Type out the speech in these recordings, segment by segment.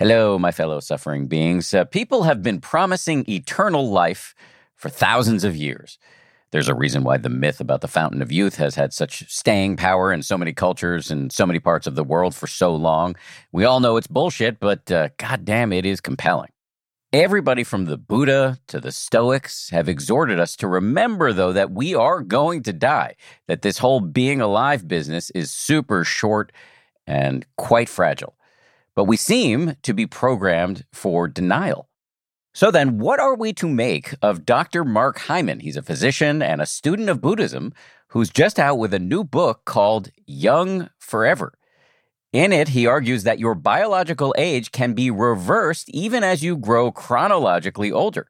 Hello, my fellow suffering beings. Uh, people have been promising eternal life for thousands of years. There's a reason why the myth about the fountain of youth has had such staying power in so many cultures and so many parts of the world for so long. We all know it's bullshit, but uh, goddamn, it is compelling. Everybody from the Buddha to the Stoics have exhorted us to remember, though, that we are going to die, that this whole being alive business is super short and quite fragile but we seem to be programmed for denial. So then, what are we to make of Dr. Mark Hyman? He's a physician and a student of Buddhism who's just out with a new book called Young Forever. In it, he argues that your biological age can be reversed even as you grow chronologically older.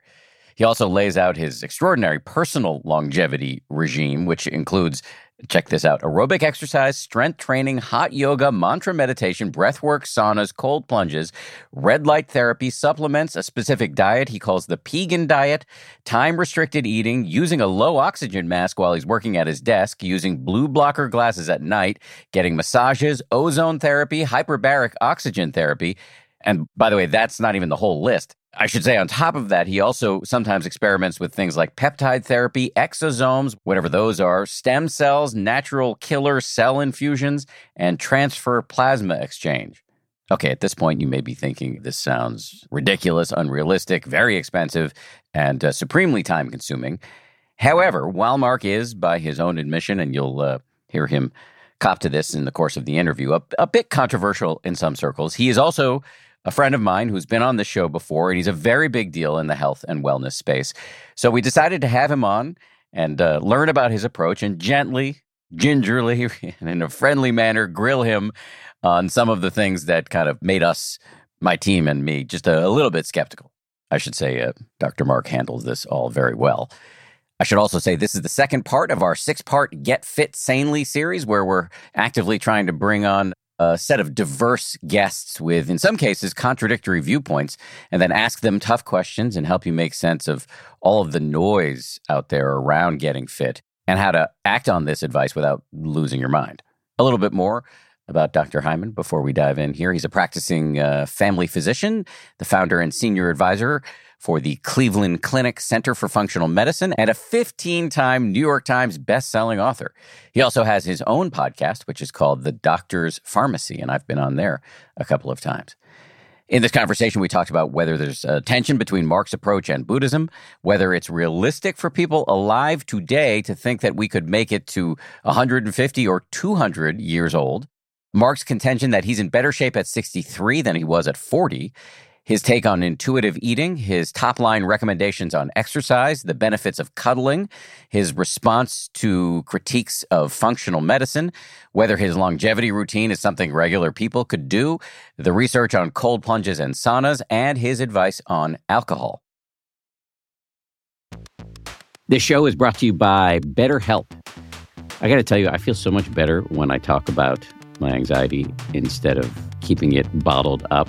He also lays out his extraordinary personal longevity regime, which includes Check this out aerobic exercise, strength training, hot yoga, mantra meditation, breathwork, saunas, cold plunges, red light therapy, supplements, a specific diet he calls the Pegan diet, time restricted eating, using a low oxygen mask while he's working at his desk, using blue blocker glasses at night, getting massages, ozone therapy, hyperbaric oxygen therapy. And by the way, that's not even the whole list. I should say, on top of that, he also sometimes experiments with things like peptide therapy, exosomes, whatever those are, stem cells, natural killer cell infusions, and transfer plasma exchange. Okay, at this point, you may be thinking this sounds ridiculous, unrealistic, very expensive, and uh, supremely time consuming. However, while Mark is, by his own admission, and you'll uh, hear him cop to this in the course of the interview, a, a bit controversial in some circles, he is also a friend of mine who's been on the show before, and he's a very big deal in the health and wellness space. So we decided to have him on and uh, learn about his approach and gently, gingerly, and in a friendly manner, grill him on some of the things that kind of made us, my team and me, just a, a little bit skeptical. I should say uh, Dr. Mark handles this all very well. I should also say this is the second part of our six part Get Fit Sanely series, where we're actively trying to bring on a set of diverse guests with, in some cases, contradictory viewpoints, and then ask them tough questions and help you make sense of all of the noise out there around getting fit and how to act on this advice without losing your mind. A little bit more about Dr. Hyman before we dive in here. He's a practicing uh, family physician, the founder and senior advisor for the Cleveland Clinic Center for Functional Medicine and a 15 time New York Times best-selling author. He also has his own podcast, which is called The Doctor's Farmacy, and I've been on there a couple of times. In this conversation, we talked about whether there's a tension between Mark's approach and Buddhism, whether it's realistic for people alive today to think that we could make it to 150 or 200 years old, Mark's contention that he's in better shape at 63 than he was at 40, his take on intuitive eating, his top line recommendations on exercise, the benefits of cuddling, his response to critiques of functional medicine, whether his longevity routine is something regular people could do, the research on cold plunges and saunas, and his advice on alcohol. This show is brought to you by BetterHelp. I got to tell you, I feel so much better when I talk about my anxiety instead of keeping it bottled up.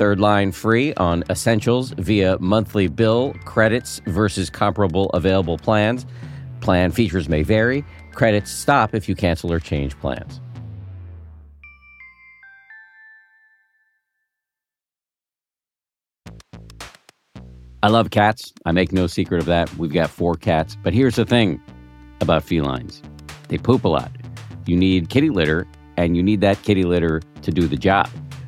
third line free on essentials via monthly bill credits versus comparable available plans. Plan features may vary. Credits stop if you cancel or change plans. I love cats. I make no secret of that. We've got four cats. But here's the thing about felines they poop a lot. You need kitty litter, and you need that kitty litter to do the job,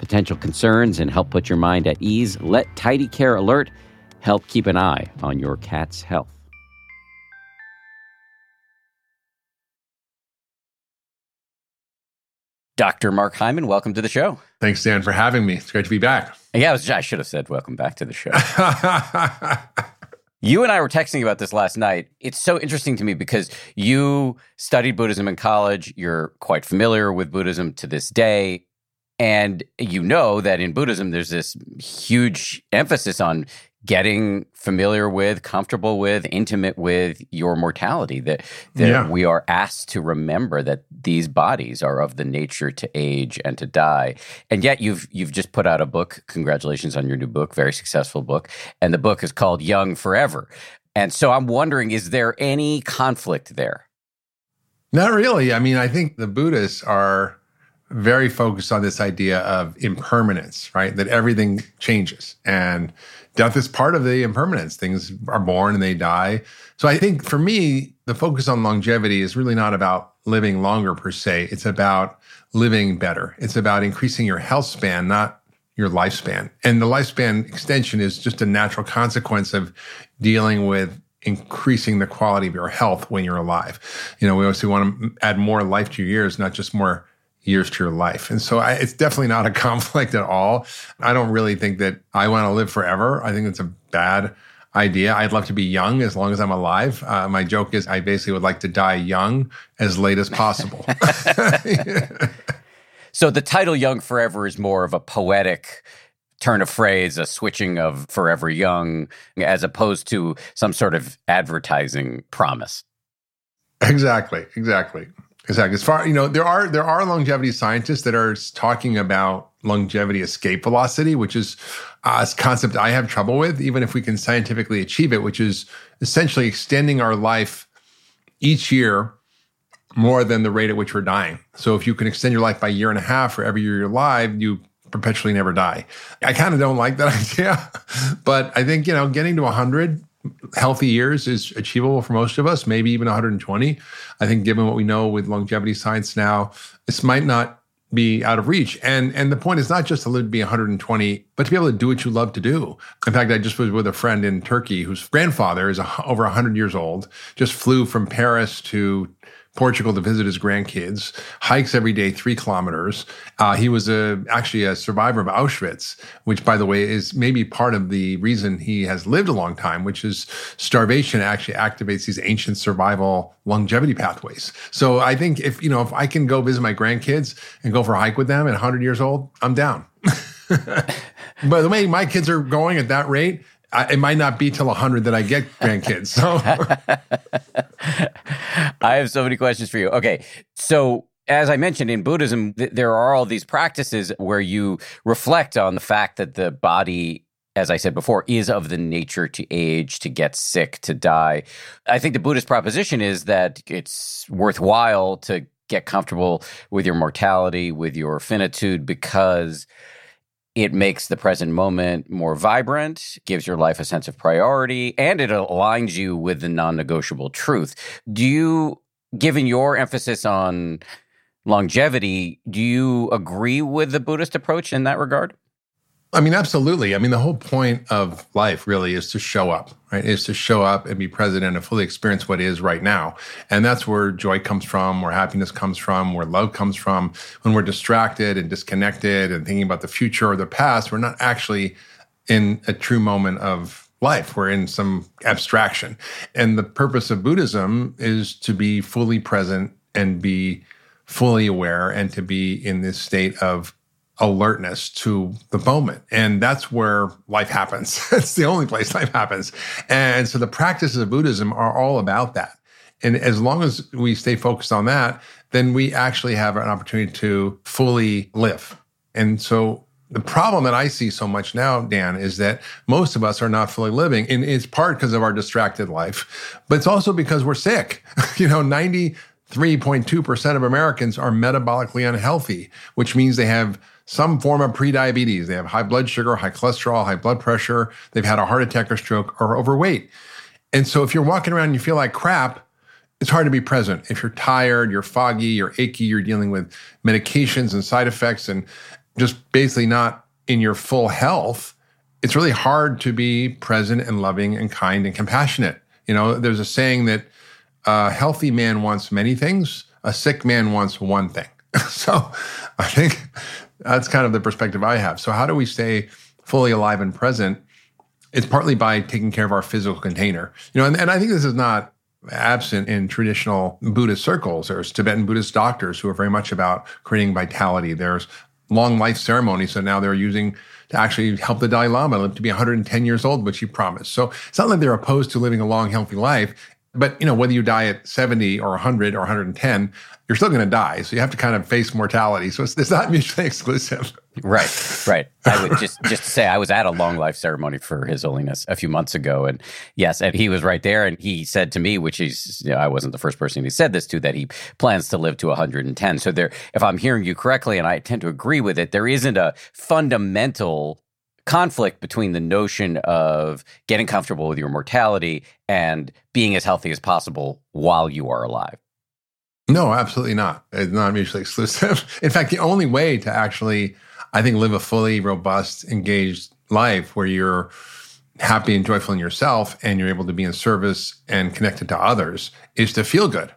potential concerns and help put your mind at ease. Let Tidy Care Alert help keep an eye on your cat's health. Dr. Mark Hyman, welcome to the show. Thanks, Dan, for having me. It's great to be back. Yeah, I, was, I should have said welcome back to the show. You and I were texting about this last night. It's so interesting to me because you studied Buddhism in college. You're quite familiar with Buddhism to this day. And you know that in Buddhism, there's this huge emphasis on getting familiar with, comfortable with, intimate with your mortality. That, that yeah. we are asked to remember that these bodies are of the nature to age and to die. And yet you've you've just put out a book. Congratulations on your new book, very successful book. And the book is called Young Forever. And so I'm wondering, is there any conflict there? Not really. I mean, I think the Buddhists are very focused on this idea of impermanence, right? That everything changes and death is part of the impermanence. Things are born and they die. So I think for me, the focus on longevity is really not about living longer per se. It's about living better. It's about increasing your health span, not your lifespan. And the lifespan extension is just a natural consequence of dealing with increasing the quality of your health when you're alive. You know, we always want to add more life to your years, not just more years to your life. And so I, it's definitely not a conflict at all. I don't really think that I want to live forever. I think it's a bad idea. I'd love to be young as long as I'm alive. Uh, my joke is I basically would like to die young as late as possible. so the title Young Forever is more of a poetic turn of phrase, a switching of forever young, as opposed to some sort of advertising promise. Exactly, exactly. Exactly. As far you know, there are there are longevity scientists that are talking about longevity escape velocity, which is a concept I have trouble with, even if we can scientifically achieve it, which is essentially extending our life each year more than the rate at which we're dying. So if you can extend your life by a year and a half for every year you're alive, you perpetually never die. I kind of don't like that idea, but I think you know getting to 100 healthy years is achievable for most of us, maybe even 120. I think given what we know with longevity science now, this might not be out of reach. And and the point is not just to live to be 120, but to be able to do what you love to do. In fact, I just was with a friend in Turkey whose grandfather is over 100 years old, just flew from Paris to Portugal to visit his grandkids, hikes every day three kilometers. Uh, he was a, actually a survivor of Auschwitz, which, by the way, is maybe part of the reason he has lived a long time, which is starvation actually activates these ancient survival longevity pathways. So I think if, you know, if I can go visit my grandkids and go for a hike with them at 100 years old, I'm down. By the way, my kids are going at that rate. I, it might not be till 100 that I get grandkids. So I have so many questions for you. Okay. So, as I mentioned in Buddhism, th- there are all these practices where you reflect on the fact that the body as I said before, is of the nature to age, to get sick, to die. I think the Buddhist proposition is that it's worthwhile to get comfortable with your mortality, with your finitude, because it makes the present moment more vibrant, gives your life a sense of priority, and it aligns you with the non negotiable truth. Do you, given your emphasis on longevity, do you agree with the Buddhist approach in that regard? I mean, absolutely. I mean, the whole point of life really is to show up, right? Is to show up and be present and fully experience what is right now. And that's where joy comes from, where happiness comes from, where love comes from. When we're distracted and disconnected and thinking about the future or the past, we're not actually in a true moment of life. We're in some abstraction. And the purpose of Buddhism is to be fully present and be fully aware and to be in this state of alertness to the moment. And that's where life happens. it's the only place life happens. And so the practices of Buddhism are all about that. And as long as we stay focused on that, then we actually have an opportunity to fully live. And so the problem that I see so much now, Dan, is that most of us are not fully living. And it's part because of our distracted life, but it's also because we're sick. you know, 93.2% of Americans are metabolically unhealthy, which means they have some form of prediabetes. They have high blood sugar, high cholesterol, high blood pressure. They've had a heart attack or stroke or overweight. And so if you're walking around and you feel like crap, it's hard to be present. If you're tired, you're foggy, you're achy, you're dealing with medications and side effects and just basically not in your full health, it's really hard to be present and loving and kind and compassionate. You know, there's a saying that a healthy man wants many things, a sick man wants one thing. so I think that's kind of the perspective I have. So, how do we stay fully alive and present? It's partly by taking care of our physical container. You know, and, and I think this is not absent in traditional Buddhist circles. There's Tibetan Buddhist doctors who are very much about creating vitality. There's long life ceremonies that now they're using to actually help the Dalai Lama live to be 110 years old, which he promised. So it's not like they're opposed to living a long, healthy life. But you know, whether you die at 70 or 100 or 110, you're still going to die. So you have to kind of face mortality. So it's, it's not mutually exclusive. Right, right. I would just just say I was at a long life ceremony for His Holiness a few months ago, and yes, and he was right there, and he said to me, which he's you know, I wasn't the first person he said this to, that he plans to live to 110. So there, if I'm hearing you correctly, and I tend to agree with it, there isn't a fundamental conflict between the notion of getting comfortable with your mortality and being as healthy as possible while you are alive. No, absolutely not. It's not mutually exclusive. In fact, the only way to actually, I think, live a fully robust, engaged life where you're happy and joyful in yourself and you're able to be in service and connected to others is to feel good.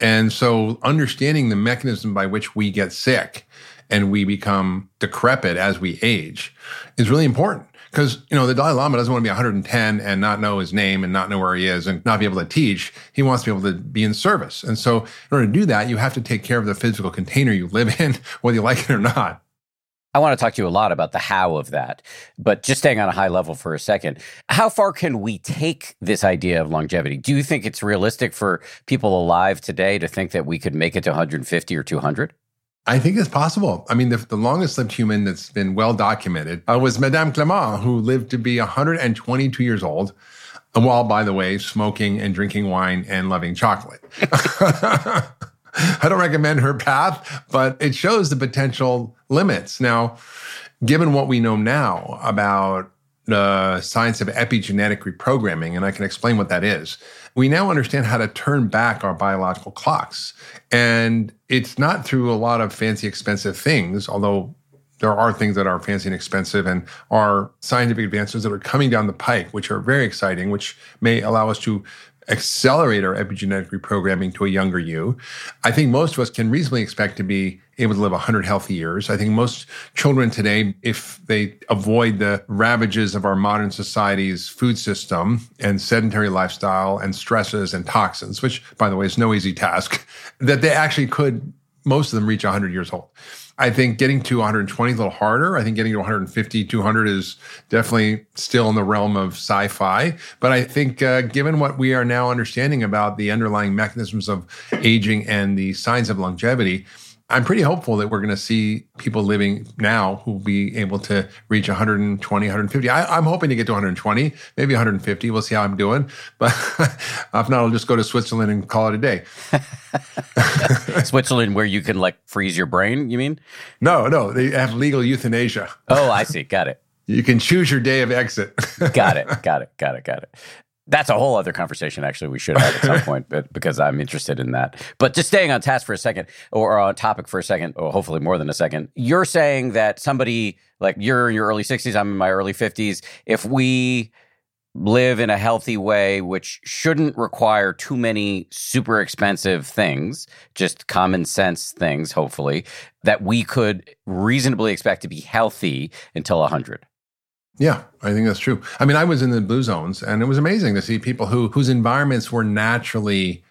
And so understanding the mechanism by which we get sick and we become decrepit as we age is really important because you know the Dalai Lama doesn't want to be 110 and not know his name and not know where he is and not be able to teach. He wants to be able to be in service, and so in order to do that, you have to take care of the physical container you live in, whether you like it or not. I want to talk to you a lot about the how of that, but just staying on a high level for a second, how far can we take this idea of longevity? Do you think it's realistic for people alive today to think that we could make it to 150 or 200? I think it's possible. I mean, the, the longest lived human that's been well documented uh, was Madame Calment, who lived to be 122 years old, while, by the way, smoking and drinking wine and loving chocolate. I don't recommend her path, but it shows the potential limits. Now, given what we know now about the science of epigenetic reprogramming, and I can explain what that is. We now understand how to turn back our biological clocks. And it's not through a lot of fancy, expensive things, although there are things that are fancy and expensive and are scientific advances that are coming down the pike, which are very exciting, which may allow us to accelerate our epigenetic reprogramming to a younger you. I think most of us can reasonably expect to be able to live 100 healthy years. I think most children today, if they avoid the ravages of our modern society's food system and sedentary lifestyle and stresses and toxins, which, by the way, is no easy task, that they actually could, most of them, reach 100 years old. I think getting to 120 is a little harder. I think getting to 150, 200 is definitely still in the realm of sci fi. But I think, uh, given what we are now understanding about the underlying mechanisms of aging and the signs of longevity, I'm pretty hopeful that we're going to see people living now who will be able to reach 120, 150. I, am hoping to get to 120, maybe 150. We'll see how I'm doing. But if not, I'll just go to Switzerland and call it a day. Switzerland, where you can like freeze your brain, you mean? No, no. They have legal euthanasia. Oh, I see. Got it. You can choose your day of exit. got it. Got it. Got it. Got it That's a whole other conversation, actually, we should have at some point, but because I'm interested in that. But just staying on task for a second, or on topic for a second, or hopefully more than a second, you're saying that somebody like you're in your early 60s, I'm in my early 50s. If we live in a healthy way, which shouldn't require too many super expensive things, just common sense things, hopefully, that we could reasonably expect to be healthy until 100. Yeah, I think that's true. I mean, I was in the blue zones and it was amazing to see people who whose environments were naturally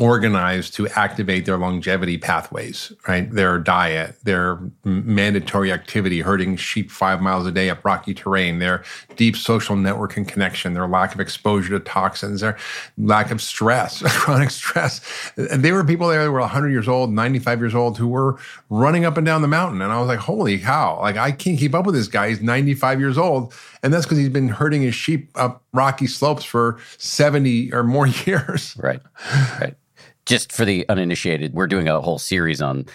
organized to activate their longevity pathways, right? Their diet, their mandatory activity, herding sheep five miles a day up rocky terrain, their deep social network and connection, their lack of exposure to toxins, their lack of stress, chronic stress. And they were people there that were 100 years old, 95 years old, who were running up and down the mountain. And I was like, holy cow, like I can't keep up with this guy. He's 95 years old. And that's because he's been herding his sheep up rocky slopes for 70 or more years. Right. Right just for the uninitiated, we're doing a whole series on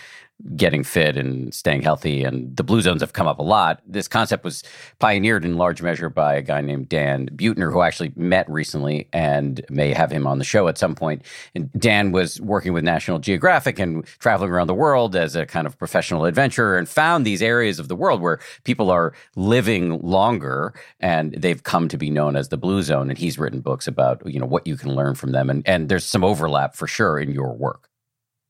getting fit and staying healthy. And the blue zones have come up a lot. This concept was pioneered in large measure by a guy named Dan Buettner, who I actually met recently and may have him on the show at some point. And Dan was working with National Geographic and traveling around the world as a kind of professional adventurer and found these areas of the world where people are living longer and they've come to be known as the blue zone. And he's written books about, you know, what you can learn from them. And, and there's some overlap for sure in your work.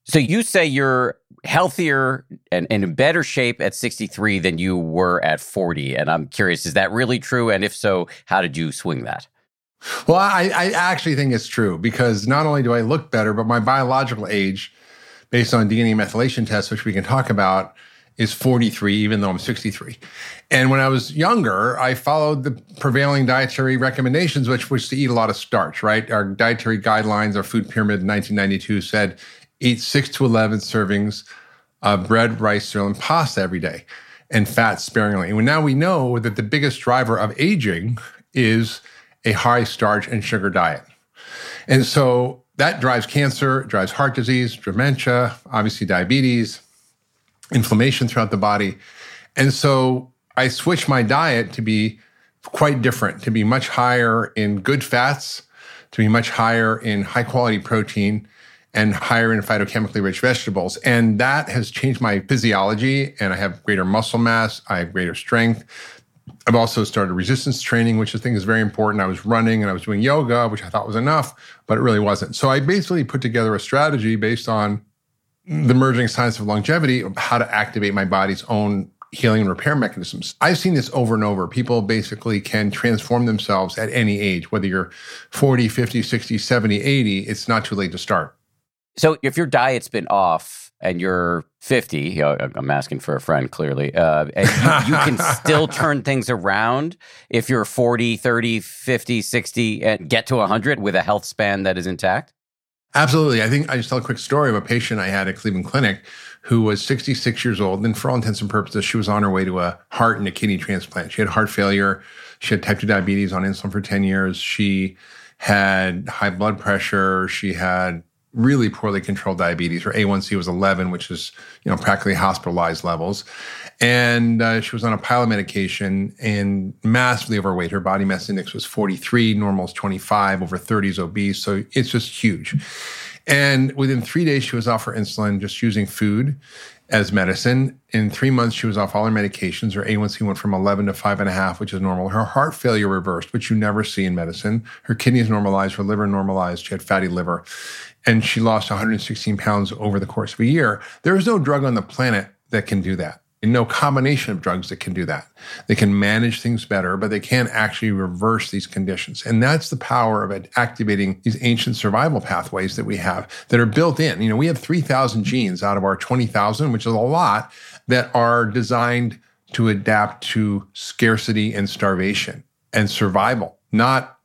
So you say you're healthier and, and, in better shape at 63 than you were at 40. And I'm curious, is that really true? And if so, how did you swing that? Well, I, I actually think it's true because not only do I look better, but my biological age, based on DNA methylation tests, which we can talk about, is 43, even though I'm 63. And when I was younger, I followed the prevailing dietary recommendations, which was to eat a lot of starch, right? Our dietary guidelines, our food pyramid in 1992 said eat six to 11 servings of bread, rice, cereal, and pasta every day and fat sparingly. And now we know that the biggest driver of aging is a high starch and sugar diet. And so that drives cancer, drives heart disease, dementia, obviously diabetes, inflammation throughout the body. And so I switched my diet to be quite different, to be much higher in good fats, to be much higher in high quality protein, and higher in phytochemically rich vegetables. And that has changed my physiology, and I have greater muscle mass, I have greater strength. I've also started resistance training, which I think is very important. I was running and I was doing yoga, which I thought was enough, but it really wasn't. So I basically put together a strategy based on the emerging science of longevity of how to activate my body's own healing and repair mechanisms. I've seen this over and over. People basically can transform themselves at any age, whether you're 40, 50, 60, 70, 80, it's not too late to start. So if your diet's been off and you're 50, you know, I'm asking for a friend clearly, uh, and you, you, can still turn things around if you're 40, 30, 50, 60, and get to 100 with a health span that is intact? Absolutely. I think I just tell a quick story of a patient I had at Cleveland Clinic who was 66 years old. And for all intents and purposes, she was on her way to a heart and a kidney transplant. She had heart failure. She had type 2 diabetes on insulin for 10 years. She had high blood pressure. She had really poorly controlled diabetes. Her A1C was 11, which is you know practically hospitalized levels, and uh, she was on a pile of medication and massively overweight. Her body mass index was 43, normal is 25, over 30 is obese, so it's just huge. And within three days, she was off her insulin, just using food as medicine. In three months, she was off all her medications. Her A1C went from 11 to five and a half, which is normal. Her heart failure reversed, which you never see in medicine. Her kidneys normalized, her liver normalized. She had fatty liver and she lost 116 pounds over the course of a year. There is no drug on the planet that can do that. And no combination of drugs that can do that. They can manage things better, but they can't actually reverse these conditions. And that's the power of activating these ancient survival pathways that we have that are built in. You know, we have 3,000 genes out of our 20,000, which is a lot, that are designed to adapt to scarcity and starvation and survival, not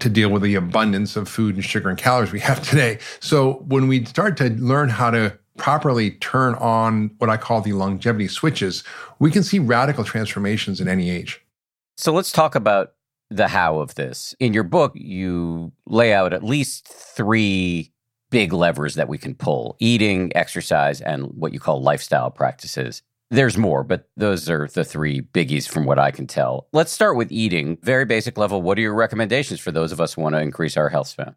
to deal with the abundance of food and sugar and calories we have today. So when we start to learn how to properly turn on what I call the longevity switches, we can see radical transformations in any age. So let's talk about the how of this. In your book, you lay out at least three big levers that we can pull eating, exercise, and what you call lifestyle practices. There's more, but those are the three biggies from what I can tell. Let's start with eating. Very basic level. What are your recommendations for those of us who want to increase our health span?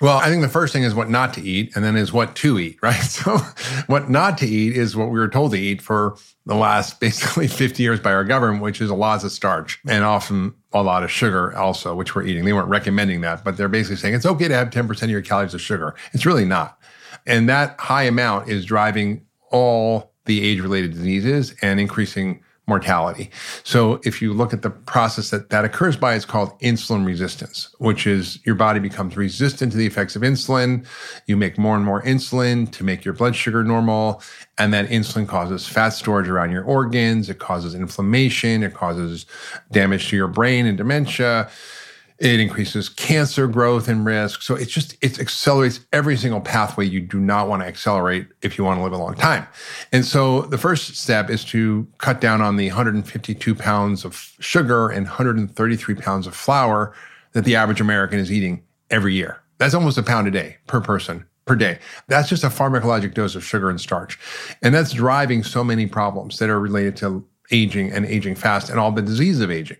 Well, I think the first thing is what not to eat, and then is what to eat, right? So, what not to eat is what we were told to eat for the last basically 50 years by our government, which is a lot of starch and often a lot of sugar also, which we're eating. They weren't recommending that, but they're basically saying it's okay to have 10% of your calories of sugar. It's really not. And that high amount is driving all the age related diseases and increasing mortality. So if you look at the process that that occurs by, it's called insulin resistance, which is your body becomes resistant to the effects of insulin. You make more and more insulin to make your blood sugar normal. And that insulin causes fat storage around your organs. It causes inflammation. It causes damage to your brain and dementia. It increases cancer growth and risk. So it just it accelerates every single pathway you do not want to accelerate if you want to live a long time. And so the first step is to cut down on the 152 pounds of sugar and 133 pounds of flour that the average American is eating every year. That's almost a pound a day per person per day. That's just a pharmacologic dose of sugar and starch. And that's driving so many problems that are related to aging and aging fast and all the disease of aging.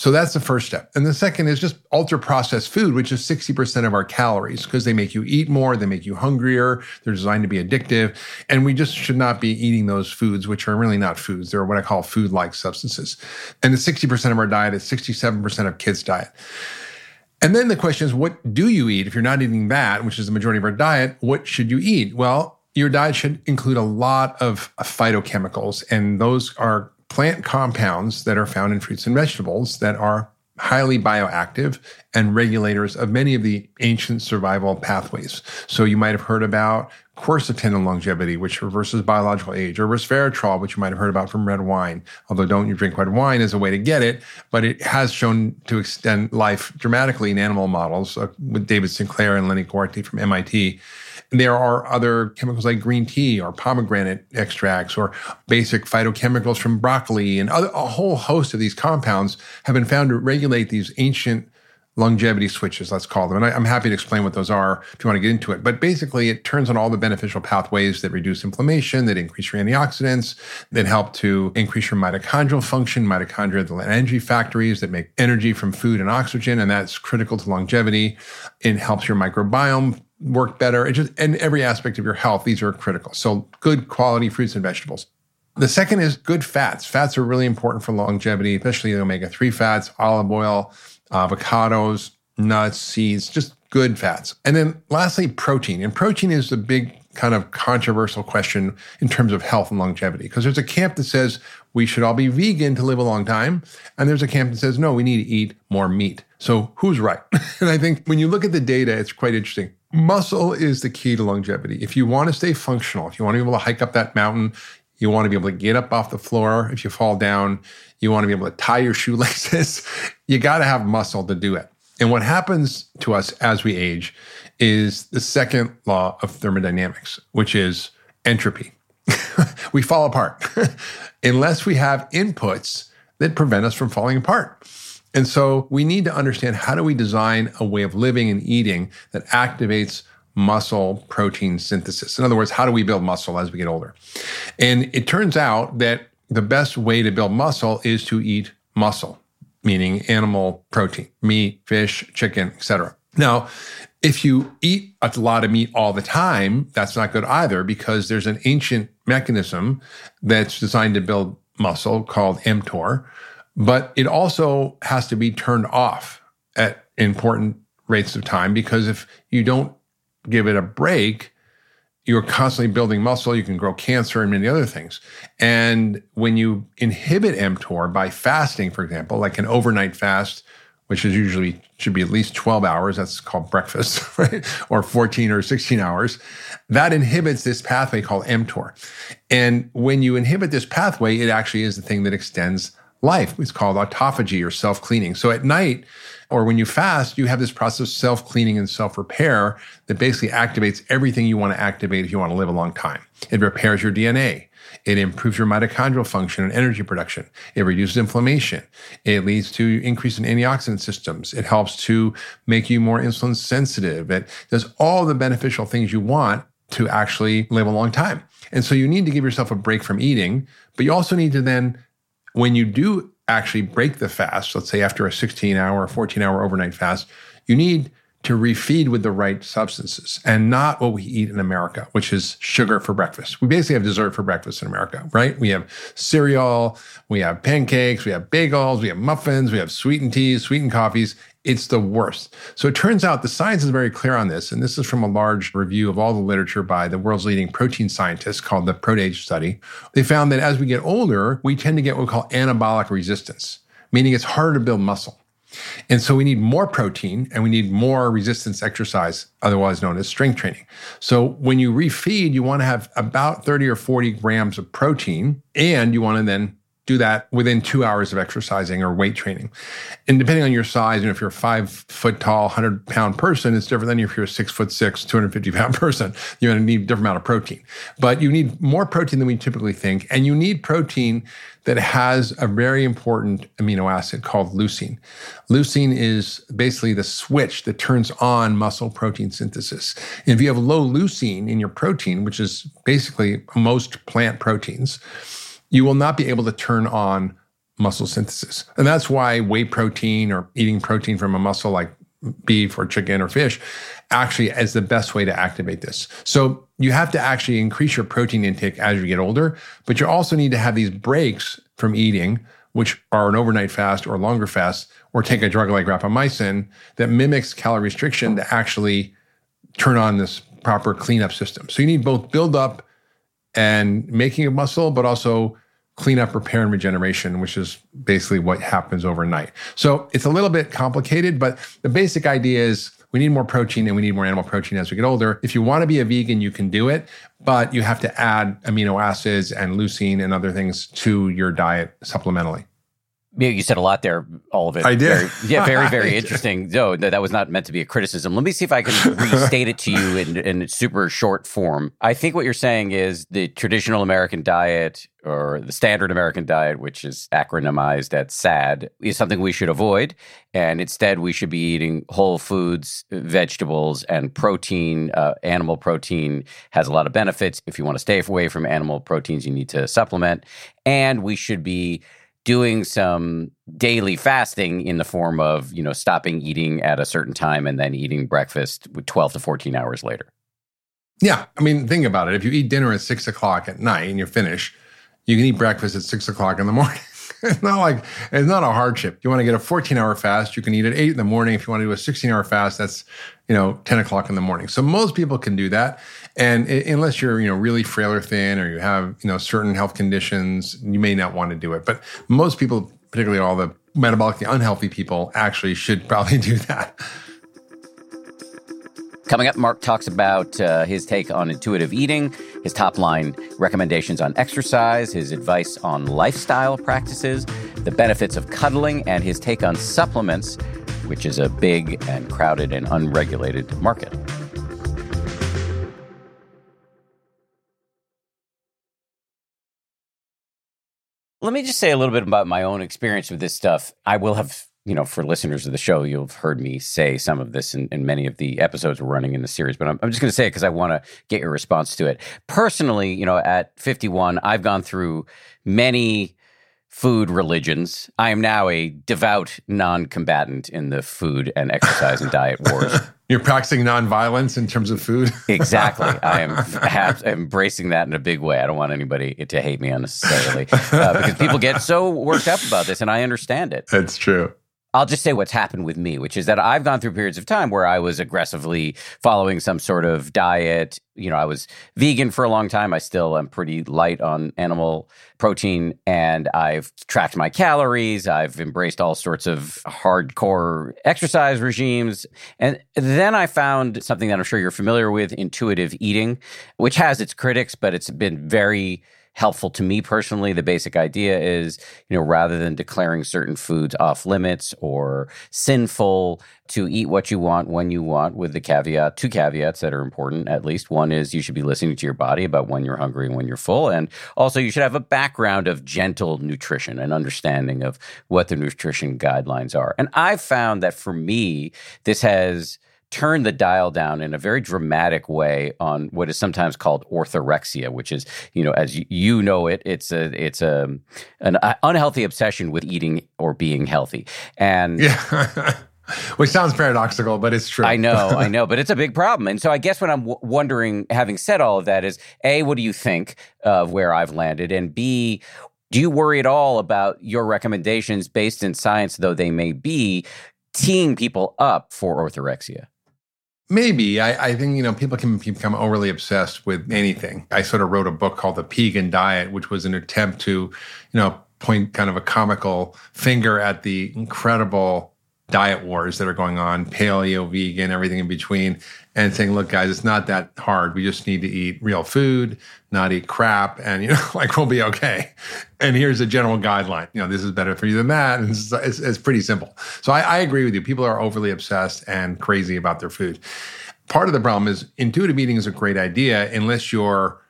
So that's the first step. And the second is just ultra processed food, which is 60% of our calories because they make you eat more, they make you hungrier, they're designed to be addictive. And we just should not be eating those foods, which are really not foods. They're what I call food like substances. And the 60% of our diet is 67% of kids' diet. And then the question is, what do you eat? If you're not eating that, which is the majority of our diet, what should you eat? Well, your diet should include a lot of phytochemicals, and those are plant compounds that are found in fruits and vegetables that are highly bioactive and regulators of many of the ancient survival pathways. So you might have heard about quercetin and longevity, which reverses biological age, or resveratrol, which you might have heard about from red wine. Although don't you drink red wine as a way to get it, but it has shown to extend life dramatically in animal models uh, with David Sinclair and Lenny Guarente from MIT. There are other chemicals like green tea or pomegranate extracts or basic phytochemicals from broccoli and other, a whole host of these compounds have been found to regulate these ancient longevity switches, let's call them. And I, am happy to explain what those are if you want to get into it. But basically, it turns on all the beneficial pathways that reduce inflammation, that increase your antioxidants, that help to increase your mitochondrial function. Mitochondria, the energy factories that make energy from food and oxygen, and that's critical to longevity. It helps your microbiome work better. It just and every aspect of your health, these are critical. So good quality fruits and vegetables. The second is good fats. Fats are really important for longevity, especially the omega-3 fats, olive oil, avocados, nuts, seeds, just good fats. And then lastly, protein. And protein is the big kind of controversial question in terms of health and longevity because there's a camp that says we should all be vegan to live a long time and there's a camp that says no we need to eat more meat so who's right and i think when you look at the data it's quite interesting Muscle is the key to longevity. If you want to stay functional, if you want to be able to hike up that mountain, you want to be able to get up off the floor if you fall down, you want to be able to tie your shoelaces, you got to have muscle to do it. And what happens to us as we age is the second law of thermodynamics, which is entropy. we fall apart unless we have inputs that prevent us from falling apart. And so we need to understand how do we design a way of living and eating that activates muscle protein synthesis. In other words, how do we build muscle as we get older? And it turns out that the best way to build muscle is to eat muscle, meaning animal protein, meat, fish, chicken, etc. Now, if you eat a lot of meat all the time, that's not good either because there's an ancient mechanism that's designed to build muscle called mTOR, but it also has to be turned off at important rates of time because if you don't give it a break, you're constantly building muscle, you can grow cancer and many other things. And when you inhibit mTOR by fasting, for example, like an overnight fast, which is usually should be at least 12 hours, that's called breakfast, right? Or 14 or 16 hours, that inhibits this pathway called mTOR. And when you inhibit this pathway, it actually is the thing that extends life. It's called autophagy or self cleaning. So at night, or when you fast, you have this process of self cleaning and self repair that basically activates everything you want to activate if you want to live a long time. It repairs your DNA. It improves your mitochondrial function and energy production. It reduces inflammation. It leads to increase in antioxidant systems. It helps to make you more insulin sensitive. It does all the beneficial things you want to actually live a long time. And so you need to give yourself a break from eating, but you also need to then, when you do actually break the fast, let's say after a 16 hour, 14 hour overnight fast, you need to refeed with the right substances and not what we eat in America, which is sugar for breakfast. We basically have dessert for breakfast in America, right? We have cereal, we have pancakes, we have bagels, we have muffins, we have sweetened teas, sweetened coffees. It's the worst. So it turns out the science is very clear on this. And this is from a large review of all the literature by the world's leading protein scientists called the PROTAGE study. They found that as we get older, we tend to get what we call anabolic resistance, meaning it's harder to build muscle. And so we need more protein and we need more resistance exercise, otherwise known as strength training. So when you refeed, you want to have about 30 or 40 grams of protein, and you want to then do that within two hours of exercising or weight training. And depending on your size, you know, if you're a five foot tall, 100 pound person, it's different than if you're a six foot six, 250 pound person. You're going to need a different amount of protein. But you need more protein than we typically think. And you need protein that has a very important amino acid called leucine. Leucine is basically the switch that turns on muscle protein synthesis. And if you have low leucine in your protein, which is basically most plant proteins, you will not be able to turn on muscle synthesis. And that's why whey protein or eating protein from a muscle like beef or chicken or fish actually is the best way to activate this. So you have to actually increase your protein intake as you get older, but you also need to have these breaks from eating, which are an overnight fast or longer fast, or take a drug like rapamycin that mimics calorie restriction to actually turn on this proper cleanup system. So you need both build up and making of muscle, but also clean up, repair, and regeneration, which is basically what happens overnight. So it's a little bit complicated, but the basic idea is we need more protein and we need more animal protein as we get older. If you want to be a vegan, you can do it, but you have to add amino acids and leucine and other things to your diet supplementally. You said a lot there. All of it. I did. Very, yeah, very, very interesting. No, that was not meant to be a criticism. Let me see if I can restate it to you in, in super short form. I think what you're saying is the traditional American diet or the standard American diet, which is acronymized at SAD, is something we should avoid. And instead, we should be eating whole foods, vegetables, and protein. Uh, animal protein has a lot of benefits. If you want to stay away from animal proteins, you need to supplement. And we should be doing some daily fasting in the form of you know stopping eating at a certain time and then eating breakfast 12 to 14 hours later. Yeah i mean think about it. If you eat dinner at six o'clock at night and you're finished you can eat breakfast at six o'clock in the morning. It's not like it's not a hardship. You want to get a 14 hour fast you can eat at 8 in the morning. If you want to do a 16 hour fast that's you know 10 o'clock in the morning so most people can do that and unless you're, you know, really frail or thin, or you have, you know, certain health conditions, you may not want to do it. But most people, particularly all the metabolically unhealthy people, actually should probably do that. Coming up, Mark talks about uh, his take on intuitive eating, his top line recommendations on exercise, his advice on lifestyle practices, the benefits of cuddling, and his take on supplements, which is a big and crowded and unregulated market. Let me just say a little bit about my own experience with this stuff. I will have, you know, for listeners of the show, you'll have heard me say some of this in, in many of the episodes we're running in the series, but I'm, I'm just going to say it because I want to get your response to it. Personally, you know, at 51, I've gone through many food religions. I am now a devout non combatant in the food and exercise and diet wars. You're practicing nonviolence in terms of food. exactly. I am have, embracing that in a big way. I don't want anybody to hate me unnecessarily uh, because people get so worked up about this, and I understand it. That's true. I'll just say what's happened with me, which is that I've gone through periods of time where I was aggressively following some sort of diet. You know, I was vegan for a long time. I still am pretty light on animal protein and I've tracked my calories. I've embraced all sorts of hardcore exercise regimes. And then I found something that I'm sure you're familiar with intuitive eating, which has its critics, but it's been very helpful to me personally. The basic idea is, you know, rather than declaring certain foods off limits or sinful, to eat what you want when you want, with the caveat, two caveats that are important at least. One is you should be listening to your body about when you're hungry and when you're full. And also, you should have a background of gentle nutrition and understanding of what the nutrition guidelines are. And I've found that for me, this has turned the dial down in a very dramatic way on what is sometimes called orthorexia, which is, you know, as you know it, it's a it's a an uh, unhealthy obsession with eating or being healthy. And yeah. Which sounds paradoxical, but it's true. I know, I know, but it's a big problem. And so I guess what I'm w- wondering, having said all of that, is A, what do you think of where I've landed? And B, do you worry at all about your recommendations based in science, though they may be, teeing people up for orthorexia? Maybe. I, I, think, you know, people can become overly obsessed with anything. I sort of wrote a book called The Pegan Diet, which was an attempt to, you know, point kind of a comical finger at the incredible diet wars that are going on, paleo, vegan, everything in between, and saying, look, guys, it's not that hard. We just need to eat real food, not eat crap, and, you know, like we'll be okay. And here's a general guideline. You know, this is better for you than that. And it's, it's, it's pretty simple. So I, I agree with you. People are overly obsessed and crazy about their food. Part of the problem is intuitive eating is a great idea unless your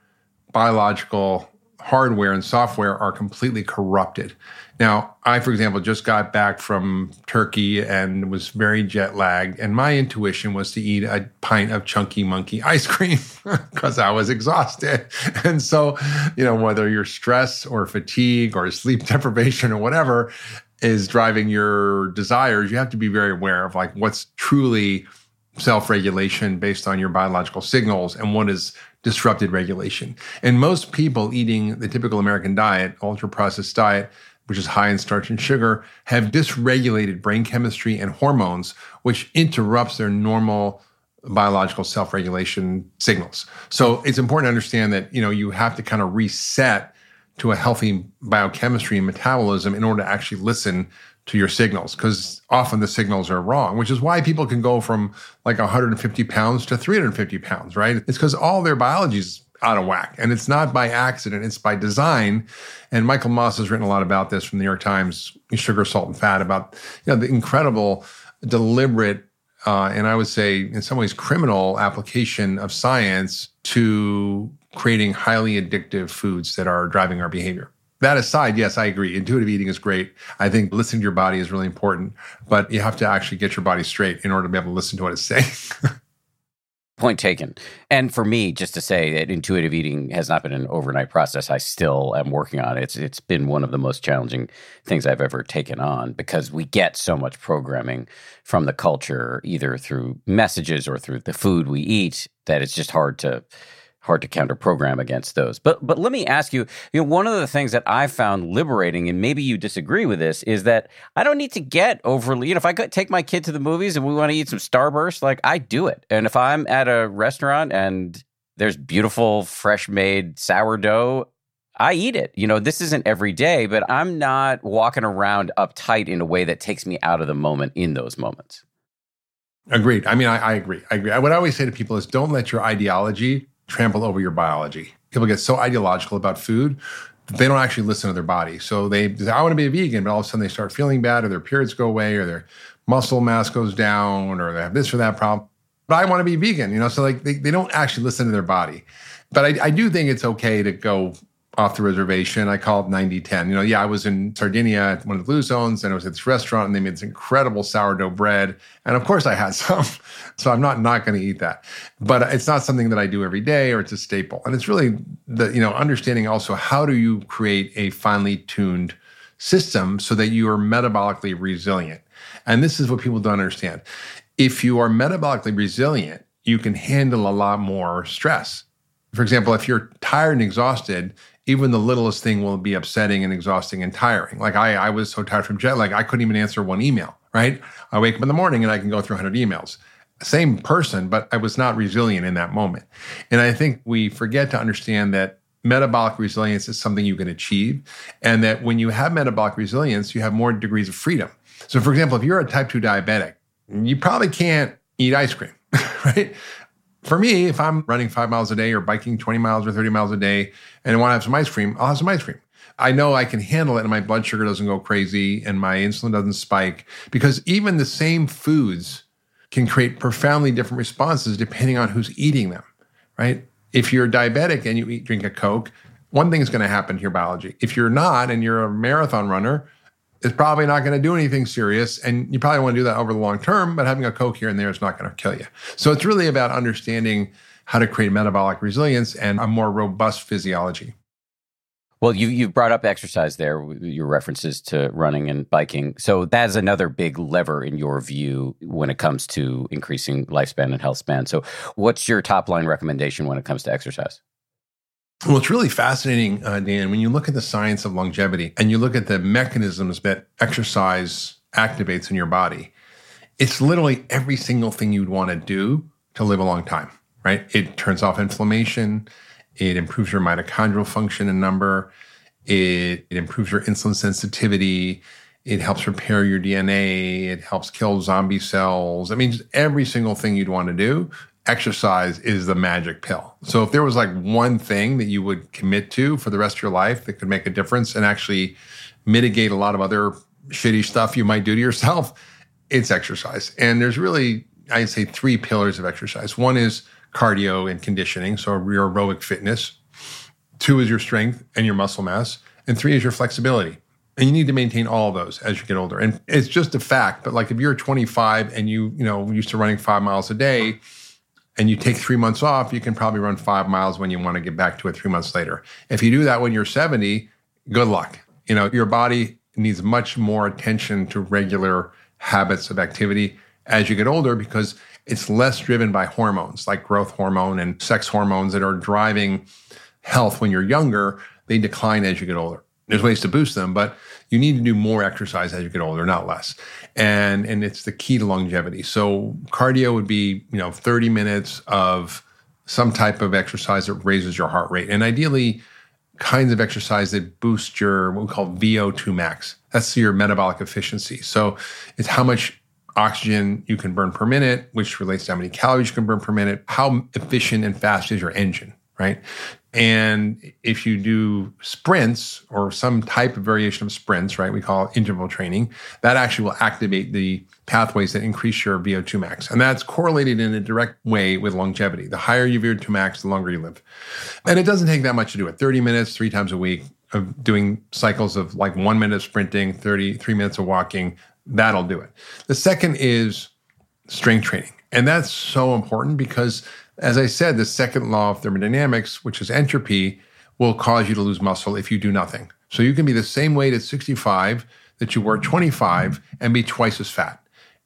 biological hardware and software are completely corrupted. Now, I, for example, just got back from Turkey and was very jet lagged. And my intuition was to eat a pint of chunky monkey ice cream because I was exhausted. And so, you know, whether you're stress or fatigue or sleep deprivation or whatever is driving your desires, you have to be very aware of like what's truly self regulation based on your biological signals and what is disrupted regulation. And most people eating the typical American diet, ultra processed diet, which is high in starch and sugar, have dysregulated brain chemistry and hormones, which interrupts their normal biological self-regulation signals. So it's important to understand that you know you have to kind of reset to a healthy biochemistry and metabolism in order to actually listen to your signals because often the signals are wrong, which is why people can go from like 150 pounds to 350 pounds, right? It's because all their biology is out of whack. And it's not by accident, it's by design. And Michael Moss has written a lot about this from the New York Times, Sugar, Salt, and Fat, about you know, the incredible, deliberate, uh, and I would say in some ways criminal application of science to creating highly addictive foods that are driving our behavior. That aside, yes, I agree. Intuitive eating is great. I think listening to your body is really important, but you have to actually get your body straight in order to be able to listen to what it's saying. Point taken. And for me, just to say that intuitive eating has not been an overnight process. I still am working on it. It's it's been one of the most challenging things I've ever taken on because we get so much programming from the culture, either through messages or through the food we eat, that it's just hard to hard to counter program against those. But but let me ask you, you know, one of the things that I found liberating, and maybe you disagree with this, is that I don't need to get overly. You know, if I could take my kid to the movies and we want to eat some Starburst, like I do it. And if I'm at a restaurant and there's beautiful, fresh made sourdough. I eat it. You know, this isn't every day, but I'm not walking around uptight in a way that takes me out of the moment in those moments. Agreed. I mean, I, I, agree. I agree. What I always say to people is don't let your ideology trample over your biology. People get so ideological about food that they don't actually listen to their body. So they say, I want to be a vegan, but all of a sudden they start feeling bad or their periods go away or their muscle mass goes down or they have this or that problem. But I want to be vegan, you know, so like they, they don't actually listen to their body. But I, I do think it's okay to go off the reservation. I call it 90 10. You know, yeah, I was in Sardinia at one of the blue zones and I was at this restaurant and they made this incredible sourdough bread. And of course I had some. So I'm not not going to eat that. But it's not something that I do every day or it's a staple. And it's really the, you know, understanding also how do you create a finely tuned system so that you are metabolically resilient. And this is what people don't understand. If you are metabolically resilient, you can handle a lot more stress. For example, if you're tired and exhausted, even the littlest thing will be upsetting and exhausting and tiring. Like I, I was so tired from jet lag, I couldn't even answer one email, right? I wake up in the morning and I can go through 100 emails. Same person, but I was not resilient in that moment. And I think we forget to understand that metabolic resilience is something you can achieve. And that when you have metabolic resilience, you have more degrees of freedom. So, for example, if you're a type 2 diabetic, you probably can't eat ice cream, right? For me, if I'm running five miles a day or biking 20 miles or 30 miles a day and I want to have some ice cream, I'll have some ice cream. I know I can handle it and my blood sugar doesn't go crazy and my insulin doesn't spike because even the same foods can create profoundly different responses depending on who's eating them, right? If you're diabetic and you eat, drink a Coke, one thing is going to happen to your biology. If you're not and you're a marathon runner, is probably not going to do anything serious. And you probably want to do that over the long term, but having a Coke here and there is not going to kill you. So it's really about understanding how to create metabolic resilience and a more robust physiology. Well, you you brought up exercise there, your references to running and biking. So that's another big lever in your view when it comes to increasing lifespan and health span. So, what's your top line recommendation when it comes to exercise? Well, it's really fascinating, uh, Dan, when you look at the science of longevity and you look at the mechanisms that exercise activates in your body. It's literally every single thing you'd want to do to live a long time, right? It turns off inflammation it improves your mitochondrial function and number. It, it improves your insulin sensitivity. It helps repair your DNA. It helps kill zombie cells. I mean, every single thing you'd want to do, exercise is the magic pill. So if there was like one thing that you would commit to for the rest of your life that could make a difference and actually mitigate a lot of other shitty stuff you might do to yourself, it's exercise. And there's really, I'd say, three pillars of exercise. One is cardio and conditioning, so your aerobic fitness. Two is your strength and your muscle mass. And three is your flexibility. And you need to maintain all of those as you get older. And it's just a fact. But like if you're 25 and you, you know, used to running five miles a day and you take three months off, you can probably run five miles when you want to get back to it three months later. If you do that when you're 70, good luck. You know, your body needs much more attention to regular habits of activity as you get older because it's less driven by hormones like growth hormone and sex hormones that are driving health when you're younger. They decline as you get older. There's ways to boost them, but you need to do more exercise as you get older, not less. And and it's the key to longevity. So cardio would be, you know, 30 minutes of some type of exercise that raises your heart rate. And ideally kinds of exercise that boost your what we call VO2 max. That's your metabolic efficiency. So it's how much oxygen you can burn per minute, which relates to how many calories you can burn per minute, how efficient and fast is your engine, right? And if you do sprints or some type of variation of sprints, right, we call interval training, that actually will activate the pathways that increase your VO2 max. And that's correlated in a direct way with longevity. The higher your VO2 max, the longer you live. And it doesn't take that much to do it 30 minutes, three times a week of doing cycles of like one minute of sprinting, 30, three minutes of walking, That'll do it. The second is strength training. And that's so important because, as I said, the second law of thermodynamics, which is entropy, will cause you to lose muscle if you do nothing. So you can be the same weight at 65 that you were at 25 and be twice as fat.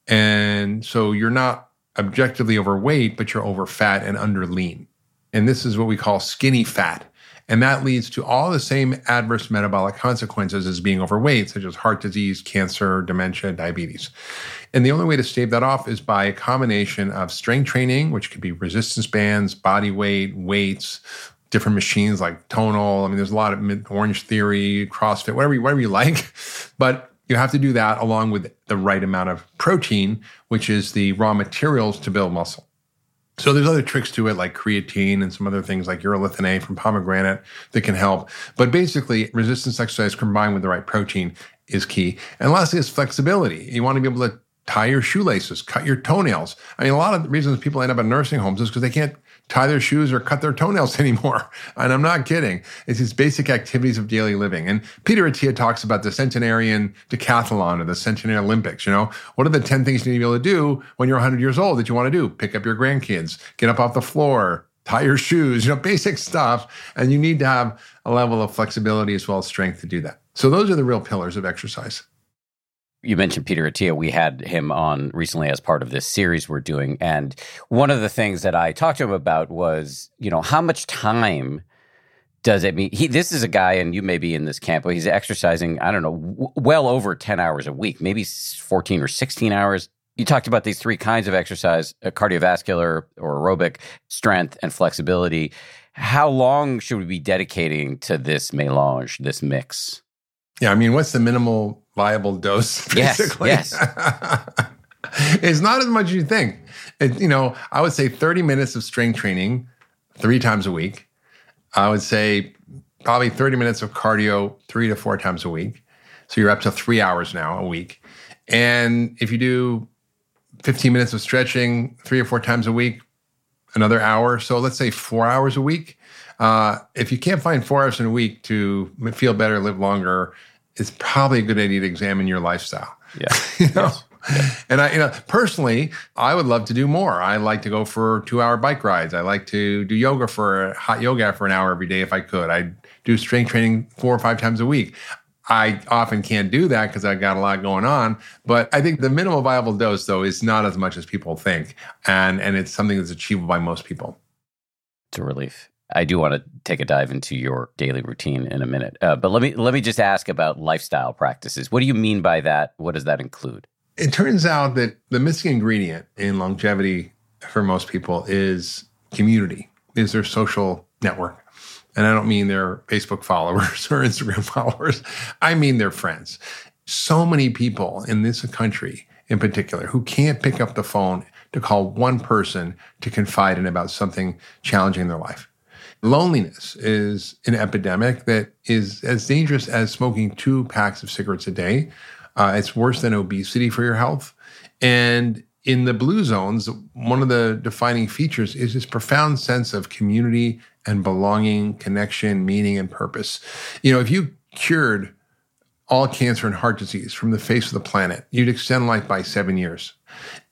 And so you're not objectively overweight, but you're over fat and under lean. And this is what we call skinny fat. And that leads to all the same adverse metabolic consequences as being overweight, such as heart disease, cancer, dementia, diabetes. And the only way to stave that off is by a combination of strength training, which could be resistance bands, body weight, weights, different machines like tonal. I mean, there's a lot of Orange Theory, CrossFit, whatever you, whatever you like. But you have to do that along with the right amount of protein, which is the raw materials to build muscle. So there's other tricks to it, like creatine and some other things like urolithin A from pomegranate that can help. But basically, resistance exercise combined with the right protein is key. And lastly, is flexibility. You want to be able to tie your shoelaces, cut your toenails. I mean, a lot of the reasons people end up in nursing homes is because they can't tie their shoes or cut their toenails anymore. And I'm not kidding. It's these basic activities of daily living. And Peter Attia talks about the centenarian decathlon or the centenarian Olympics. You know, what are the 10 things you need to be able to do when you're 100 years old that you want to do? Pick up your grandkids, get up off the floor, tie your shoes, you know, basic stuff. And you need to have a level of flexibility as well as strength to do that. So those are the real pillars of exercise you mentioned Peter Attia. We had him on recently as part of this series we're doing. And one of the things that I talked to him about was, you know, how much time does it mean? He, this is a guy, and you may be in this camp, but he's exercising, I don't know, w- well over 10 hours a week, maybe 14 or 16 hours. You talked about these three kinds of exercise uh, cardiovascular or aerobic, strength, and flexibility. How long should we be dedicating to this melange, this mix? Yeah, I mean, what's the minimal viable dose? Basically, yes, yes. it's not as much as you think. It, you know, I would say 30 minutes of strength training three times a week. I would say probably 30 minutes of cardio three to four times a week. So you're up to three hours now a week. And if you do 15 minutes of stretching three or four times a week, another hour. So let's say four hours a week. Uh, if you can't find four hours in a week to feel better, live longer, it's probably a good idea to examine your lifestyle. Yeah. you know? Yes. Yeah. And I, you know, personally, I would love to do more. I like to go for two-hour bike rides. I like to do yoga for hot yoga for an hour every day if I could. I do strength training four or five times a week. I often can't do that because I've got a lot going on. But I think the minimal viable dose, though, is not as much as people think, and and it's something that's achievable by most people. It's a relief. I do want to take a dive into your daily routine in a minute, uh, but let me let me just ask about lifestyle practices. What do you mean by that? What does that include? It turns out that the missing ingredient in longevity for most people is community, is their social network. And I don't mean their Facebook followers or Instagram followers. I mean their friends. So many people in this country in particular who can't pick up the phone to call one person to confide in about something challenging in their life. Loneliness is an epidemic that is as dangerous as smoking two packs of cigarettes a day. Uh, it's worse than obesity for your health. And in the blue zones, one of the defining features is this profound sense of community and belonging, connection, meaning, and purpose. You know, if you cured all cancer and heart disease from the face of the planet, you'd extend life by seven years.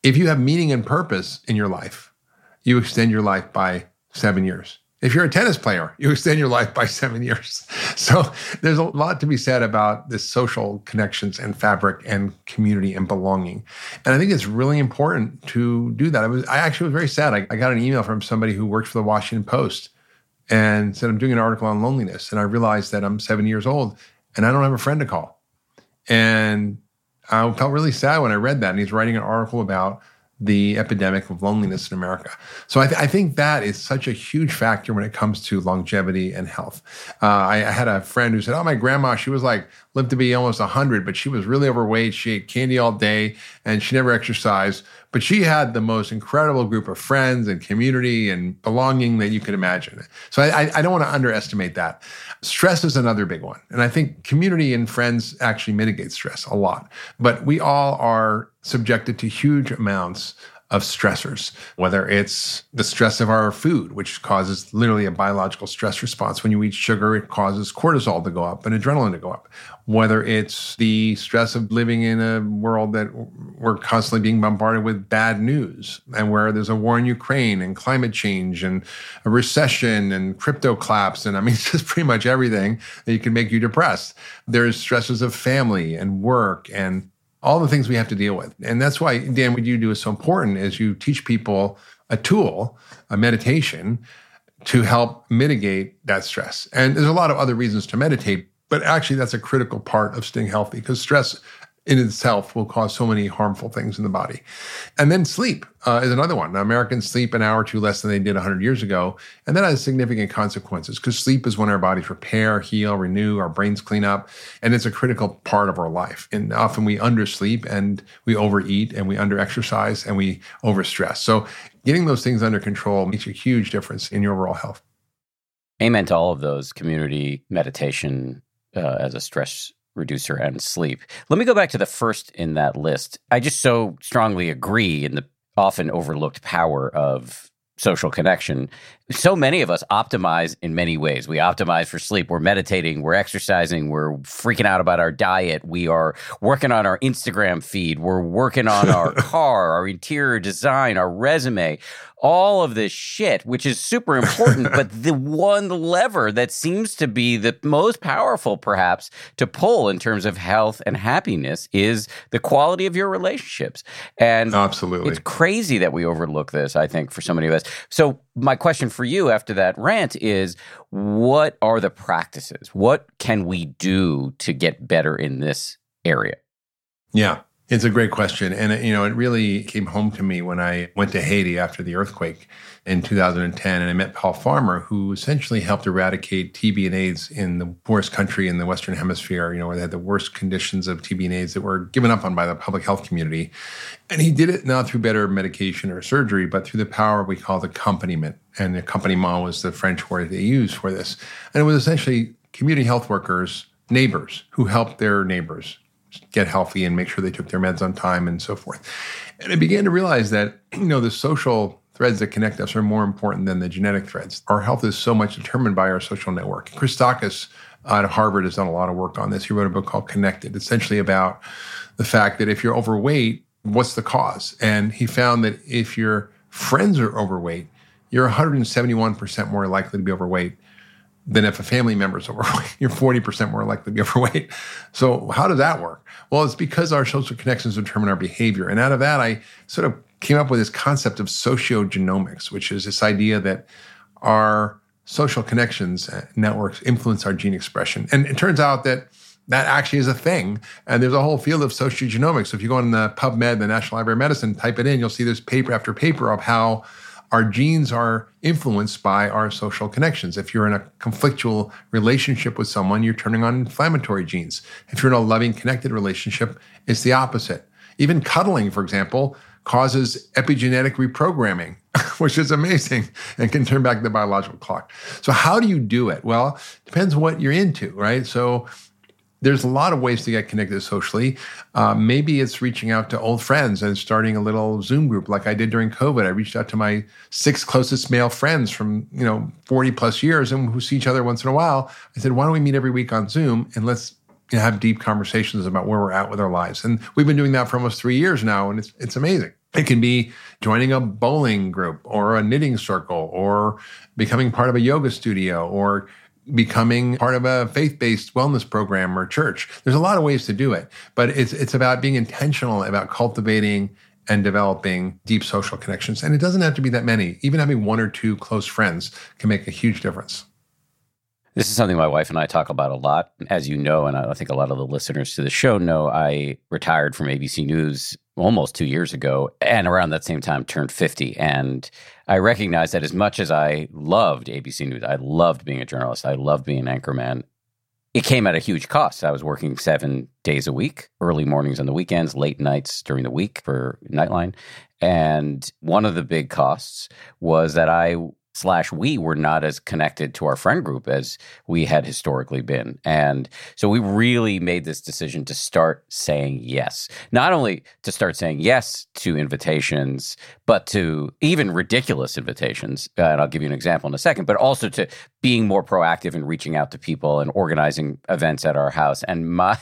If you have meaning and purpose in your life, you extend your life by seven years. If you're a tennis player, you extend your life by seven years. So there's a lot to be said about this social connections and fabric and community and belonging. And I think it's really important to do that. I was I actually was very sad. I, I got an email from somebody who works for the Washington Post and said, I'm doing an article on loneliness. And I realized that I'm seven years old and I don't have a friend to call. And I felt really sad when I read that. And he's writing an article about the epidemic of loneliness in America. So I, th- I, think that is such a huge factor when it comes to longevity and health. Uh, I, I, had a friend who said, "Oh, my grandma, she was like lived to be almost hundred, but she was really overweight. She ate candy all day, and she never exercised. But she had the most incredible group of friends and community and belonging that you could imagine. So I, I don't want to underestimate that. Stress is another big one, and I think community and friends actually mitigate stress a lot. But we all are subjected to huge amounts of stressors, whether it's the stress of our food, which causes literally a biological stress response. When you eat sugar, it causes cortisol to go up and adrenaline to go up. Whether it's the stress of living in a world that we're constantly being bombarded with bad news and where there's a war in Ukraine and climate change and a recession and crypto collapse. And I mean, just pretty much everything that can make you depressed. There's stresses of family and work and all the things we have to deal with. And that's why, Dan, what you do is so important is you teach people a tool, a meditation to help mitigate that stress. And there's a lot of other reasons to meditate, but actually that's a critical part of staying healthy because stress in itself will cause so many harmful things in the body. And then sleep uh, is another one. Now, Americans sleep an hour or two less than they did 100 years ago. And that has significant consequences because sleep is when our bodies repair, heal, renew, our brains clean up. And it's a critical part of our life. And often we undersleep and we overeat and we underexercise and we overstress. So getting those things under control makes a huge difference in your overall health. Amen to all of those community meditation uh, as a stress reducer and sleep. Let me go back to the first in that list. I just so strongly agree in the often overlooked power of social connection. So many of us optimize in many ways. We optimize for sleep. We're meditating, we're exercising, we're freaking out about our diet, we are working on our Instagram feed, we're working on our car, our interior design, our resume all of this shit, which is super important. but the one lever that seems to be the most powerful, perhaps, to pull in terms of health and happiness is the quality of your relationships. And absolutely, it's crazy that we overlook this, I think, for so many of us. So, my question for you after that rant is what are the practices? What can we do to get better in this area? Yeah. It's a great question. And, uh, you know, it really came home to me when I went to Haiti after the earthquake in 2010. And I met Paul Farmer, who essentially helped eradicate TB and AIDS in the poorest country in the Western Hemisphere, you know, where they had the worst conditions of TB and AIDS that were given up on by the public health community. And he did it not through better medication or surgery, but through the power we call the accompaniment. And the accompaniment was the French word they used for this. And it was essentially community health workers, neighbors who helped their neighbors get healthy and make sure they took their meds on time and so forth. And I began to realize that, you know, the social threads that connect us are more important than the genetic threads. Our health is so much determined by our social network. Christakis out of Harvard has done a lot of work on this. He wrote a book called Connected, essentially about the fact that if you're overweight, what's the cause? And he found that if your friends are overweight, you're 171% more likely to be overweight than if a family member is overweight. You're 40% more likely to be overweight. So, how does that work? Well, it's because our social connections determine our behavior. And out of that, I sort of came up with this concept of sociogenomics, which is this idea that our social connections uh, networks influence our gene expression. And it turns out that that actually is a thing. And there's a whole field of sociogenomics. So if you go on the PubMed, the National Library of Medicine, type it in, you'll see there's paper after paper of how our genes are influenced by our social connections. If you're in a conflictual relationship with someone, you're turning on inflammatory genes. If you're in a loving, connected relationship, it's the opposite. Even cuddling, for example, causes epigenetic reprogramming, which is amazing and can turn back the biological clock. So, how do you do it? Well, it depends what you're into, right? So, there's a lot of ways to get connected socially. Uh, maybe it's reaching out to old friends and starting a little Zoom group like I did during COVID. I reached out to my six closest male friends from, you know, 40 plus years and who see each other once in a while. I said, why don't we meet every week on Zoom and let's you know, have deep conversations about where we're at with our lives. And we've been doing that for almost three years now, and it's it's amazing. It can be joining a bowling group or a knitting circle or becoming part of a yoga studio or becoming part of a faith-based wellness program or church. There's a lot of ways to do it, but it's it's about being intentional about cultivating and developing deep social connections. And it doesn't have to be that many. Even having one or two close friends can make a huge difference. This is something my wife and I talk about a lot. As you know, and I think a lot of the listeners to the show know, I retired from ABC News almost two years ago, and around that same time turned 50. And I recognized that as much as I loved ABC News, I loved being a journalist, I loved being an anchorman, it came at a huge cost. I was working seven days a week, early mornings on the weekends, late nights during the week for Nightline. And one of the big costs was that I slash we were not as connected to our friend group as we had historically been. And so we really made this decision to start saying yes. Not only to start saying yes to invitations, but to even ridiculous invitations. Uh, and I'll give you an example in a second, but also to being more proactive and reaching out to people and organizing events at our house. And my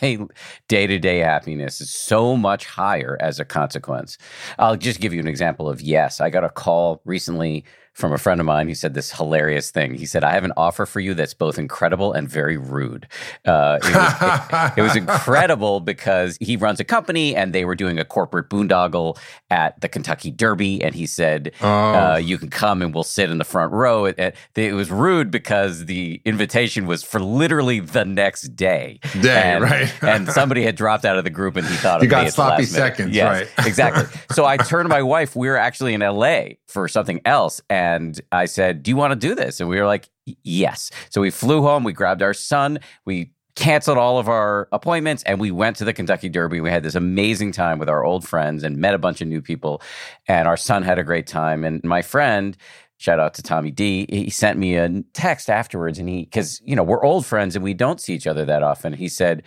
day to day happiness is so much higher as a consequence. I'll just give you an example of yes. I got a call recently from a friend of mine who said this hilarious thing. He said, I have an offer for you that's both incredible and very rude. Uh, it, was, it, it, was, incredible because he runs a company and they were doing a corporate boondoggle at the Kentucky Derby. And he said, oh. uh, You can come and we'll sit in the front row. It, it, was rude because the invitation was for literally the next day. Day, and, right. and somebody had dropped out of the group and he thought you got sloppy seconds, yes, right? exactly. So I turned to my wife. We were actually in LA for something else. And and I said, Do you want to do this? And we were like, Yes. So we flew home, we grabbed our son, we canceled all of our appointments and we went to the Kentucky Derby. We had this amazing time with our old friends and met a bunch of new people. And our son had a great time. And my friend, shout out to Tommy D, he sent me a text afterwards. And he, because, you know, we're old friends and we don't see each other that often. He said,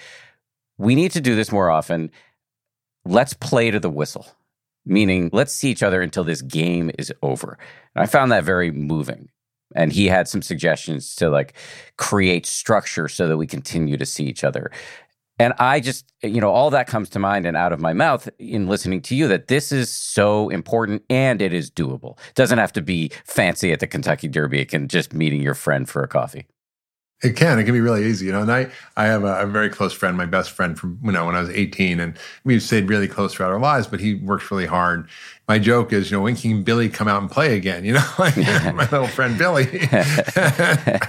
We need to do this more often. Let's play to the whistle meaning let's see each other until this game is over. And I found that very moving. And he had some suggestions to like create structure so that we continue to see each other. And I just, you know, all that comes to mind and out of my mouth in listening to you that this is so important and it is doable. It doesn't have to be fancy at the Kentucky Derby. It can just meeting your friend for a coffee. It can. It can be really easy, you know. And I, I have a, a, very close friend, my best friend from you know when I was 18, and we've stayed really close throughout our lives. But he works really hard, my joke is, you know, when can Billy come out and play again? You know, my little friend Billy,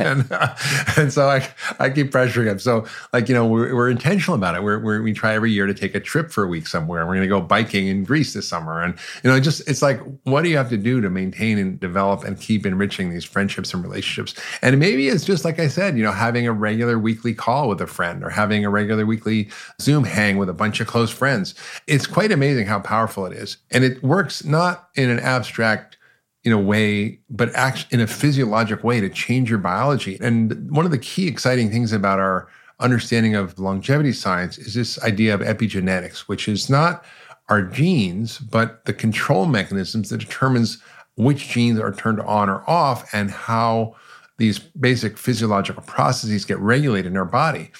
and, uh, and so I, I keep pressuring him. So like you know, we're, we're intentional about it. We're, we're, we try every year to take a trip for a week somewhere. We're going to go biking in Greece this summer, and you know, just it's like, what do you have to do to maintain and develop and keep enriching these friendships and relationships? And maybe it's just like I said, you know, having a regular weekly call with a friend or having a regular weekly Zoom hang with a bunch of close friends. It's quite amazing how powerful it is, and it works not in an abstract in a way, but actually in a physiologic way to change your biology. And one of the key exciting things about our understanding of longevity science is this idea of epigenetics, which is not our genes, but the control mechanisms that determines which genes are turned on or off and how these basic physiological processes get regulated in our body.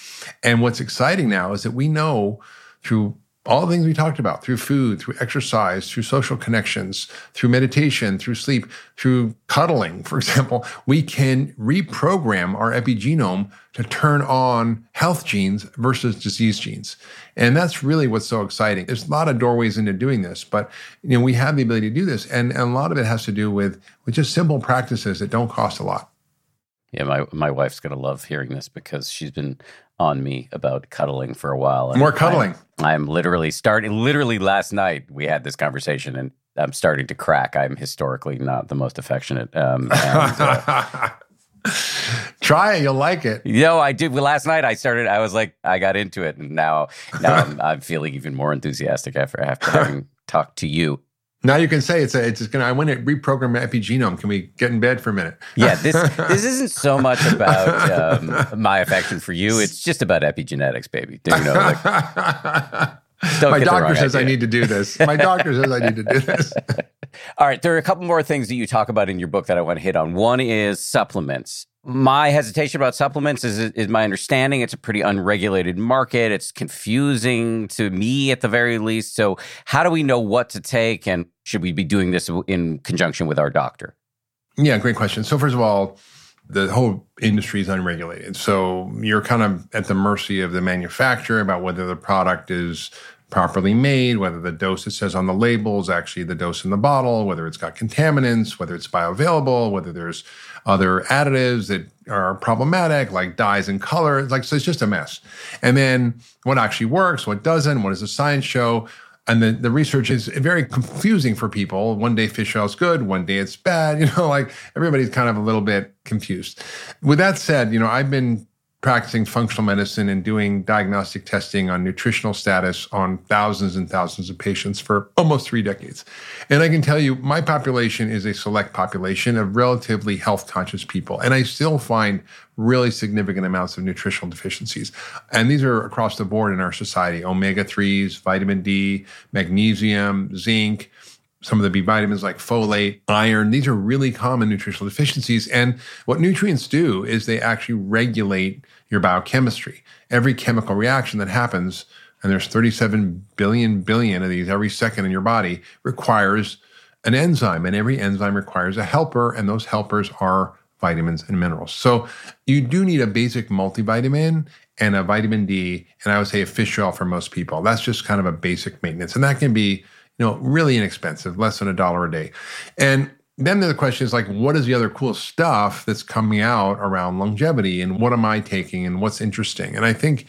And what's exciting now is that we know through all the things we talked about through food, through exercise, through social connections, through meditation, through sleep, through cuddling, for example, we can reprogram our epigenome to turn on health genes versus disease genes. And that's really what's so exciting. There's a lot of doorways into doing this, but you know, we have the ability to do this. And, and a lot of it has to do with, with just simple practices that don't cost a lot. Yeah, my my wife's gonna love hearing this because she's been on me about cuddling for a while. More cuddling. I'm, I'm literally starting. Literally last night we had this conversation, and I'm starting to crack. I'm historically not the most affectionate. Um, and, uh, Try it, you'll like it. You know, I did. Well, last night I started. I was like, I got into it, and now now I'm, I'm feeling even more enthusiastic after after having talked to you. Now you can say it's a, it's gonna. I want to reprogram my epigenome. Can we get in bed for a minute? Yeah, this this isn't so much about um, my affection for you. It's just about epigenetics, baby. Do you know? Like, my doctor says idea. I need to do this. My doctor says I need to do this. All right, there are a couple more things that you talk about in your book that I want to hit on. One is supplements my hesitation about supplements is, is my understanding it's a pretty unregulated market. It's confusing to me at the very least. So, how do we know what to take, and should we be doing this in conjunction with our doctor? Yeah, great question. So, first of all, the whole industry is unregulated. So, you're kind of at the mercy of the manufacturer about whether the product is properly made, whether the dose it says on the label is actually the dose in the bottle, whether it's got contaminants, whether it's bioavailable, whether there's other additives that are problematic, like dyes and color. It's like so it's just a mess. And then what actually works, what doesn't, what does the science show? And the, the research is very confusing for people. One day fish oil is good, one day it's bad. You know, like everybody's kind of a little bit confused. With that said, you know, I've been practicing functional medicine and doing diagnostic testing on nutritional status on thousands and thousands of patients for almost three decades. And I can tell you, my population is a select population of relatively health conscious people. And I still find really significant amounts of nutritional deficiencies. And these are across the board in our society omega 3s, vitamin D, magnesium, zinc some of the B vitamins like folate, iron. These are really common nutritional deficiencies. And what nutrients do is they actually regulate your biochemistry. Every chemical reaction that happens, and there's 37 billion billion of these every second in your body, requires an enzyme. And every enzyme requires a helper, and those helpers are vitamins and minerals. So you do need a basic multivitamin and a vitamin D, and I would say a fish oil for most people. That's just kind of a basic maintenance. And that can be you know, really inexpensive, less than a dollar a day. And then the question is like, what is the other cool stuff that's coming out around longevity and what am I taking and what's interesting? And I think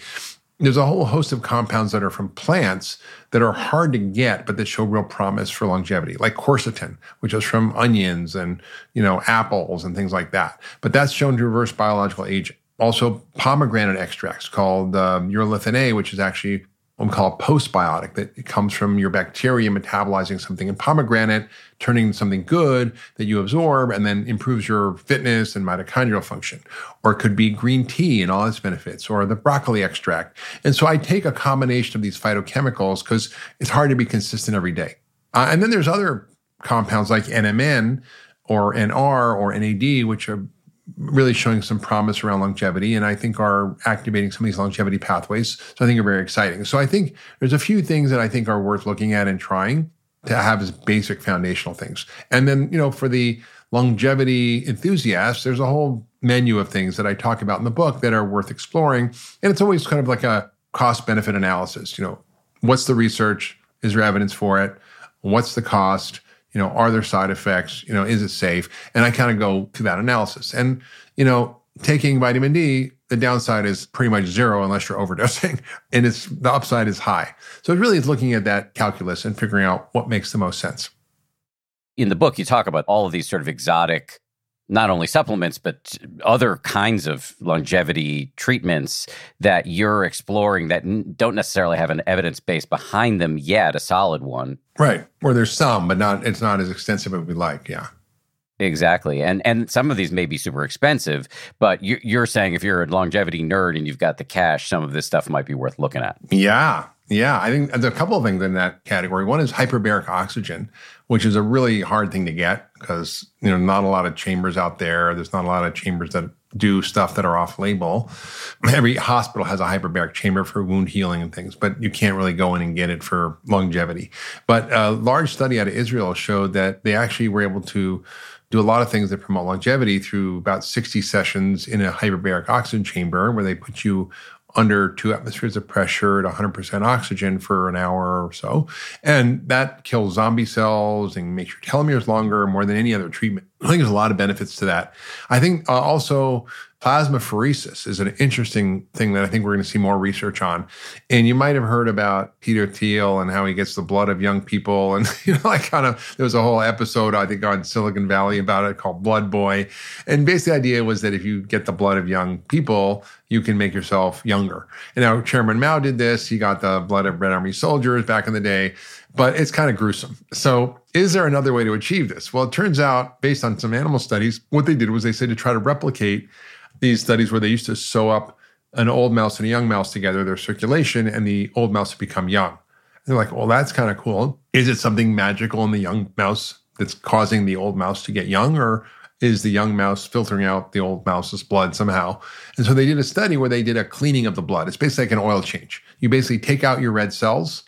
there's a whole host of compounds that are from plants that are hard to get, but that show real promise for longevity, like quercetin, which is from onions and, you know, apples and things like that. But that's shown to reverse biological aging. Also, pomegranate extracts called um, urolithin A, which is actually what we call a postbiotic that it comes from your bacteria metabolizing something in pomegranate, turning something good that you absorb, and then improves your fitness and mitochondrial function. Or it could be green tea and all its benefits, or the broccoli extract. And so I take a combination of these phytochemicals because it's hard to be consistent every day. Uh, and then there's other compounds like NMN or NR or NAD, which are really showing some promise around longevity and I think are activating some of these longevity pathways. So I think are very exciting. So I think there's a few things that I think are worth looking at and trying to have as basic foundational things. And then, you know, for the longevity enthusiasts, there's a whole menu of things that I talk about in the book that are worth exploring. And it's always kind of like a cost benefit analysis. You know, what's the research? Is there evidence for it? What's the cost? You know, are there side effects? You know, is it safe? And I kind of go through that analysis. And, you know, taking vitamin D, the downside is pretty much zero unless you're overdosing, and it's the upside is high. So it really is looking at that calculus and figuring out what makes the most sense. In the book, you talk about all of these sort of exotic not only supplements, but other kinds of longevity treatments that you're exploring that don't necessarily have an evidence base behind them yet, a solid one. Right. Or there's some, but not it's not as extensive as we like. Yeah. Exactly, and and some of these may be super expensive, but you're saying if you're a longevity nerd and you've got the cash, some of this stuff might be worth looking at. Yeah, Yeah, I think there's a couple of things in that category. One is hyperbaric oxygen, which is a really hard thing to get because you know not a lot of chambers out there. There's not a lot of chambers that do stuff that are off label. Every hospital has a hyperbaric chamber for wound healing and things, but you can't really go in and get it for longevity. But a large study out of Israel showed that they actually were able to do a lot of things that promote longevity through about 60 sessions in a hyperbaric oxygen chamber where they put you under two atmospheres of pressure at 100% oxygen for an hour or so. And that kills zombie cells and makes your telomeres longer more than any other treatment. I think there's a lot of benefits to that. I think uh, also plasmapheresis is an interesting thing that I think we're going to see more research on. And you might have heard about Peter Thiel and how he gets the blood of young people. And, you know, like kind of, there was a whole episode, I think, on Silicon Valley about it called Blood Boy. And basically, the idea was that if you get the blood of young people, you can make yourself younger. And now Chairman Mao did this. He got the blood of Red Army soldiers back in the day but it's kind of gruesome. So, is there another way to achieve this? Well, it turns out, based on some animal studies, what they did was they said to try to replicate these studies where they used to sew up an old mouse and a young mouse together, their circulation, and the old mouse would become young. And they're like, well, that's kind of cool. Is it something magical in the young mouse that's causing the old mouse to get young, or is the young mouse filtering out the old mouse's blood somehow? And so they did a study where they did a cleaning of the blood. It's basically like an oil change. You basically take out your red cells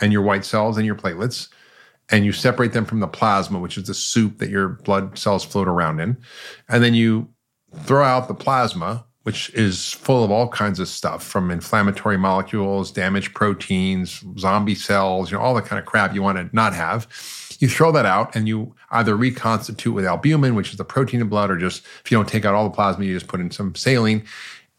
and your white cells and your platelets, and you separate them from the plasma, which is the soup that your blood cells float around in. And then you throw out the plasma, which is full of all kinds of stuff from inflammatory molecules, damaged proteins, zombie cells, you know, all the kind of crap you want to not have. You throw that out and you either reconstitute with albumin, which is the protein in blood, or just if you don't take out all the plasma, you just put in some saline.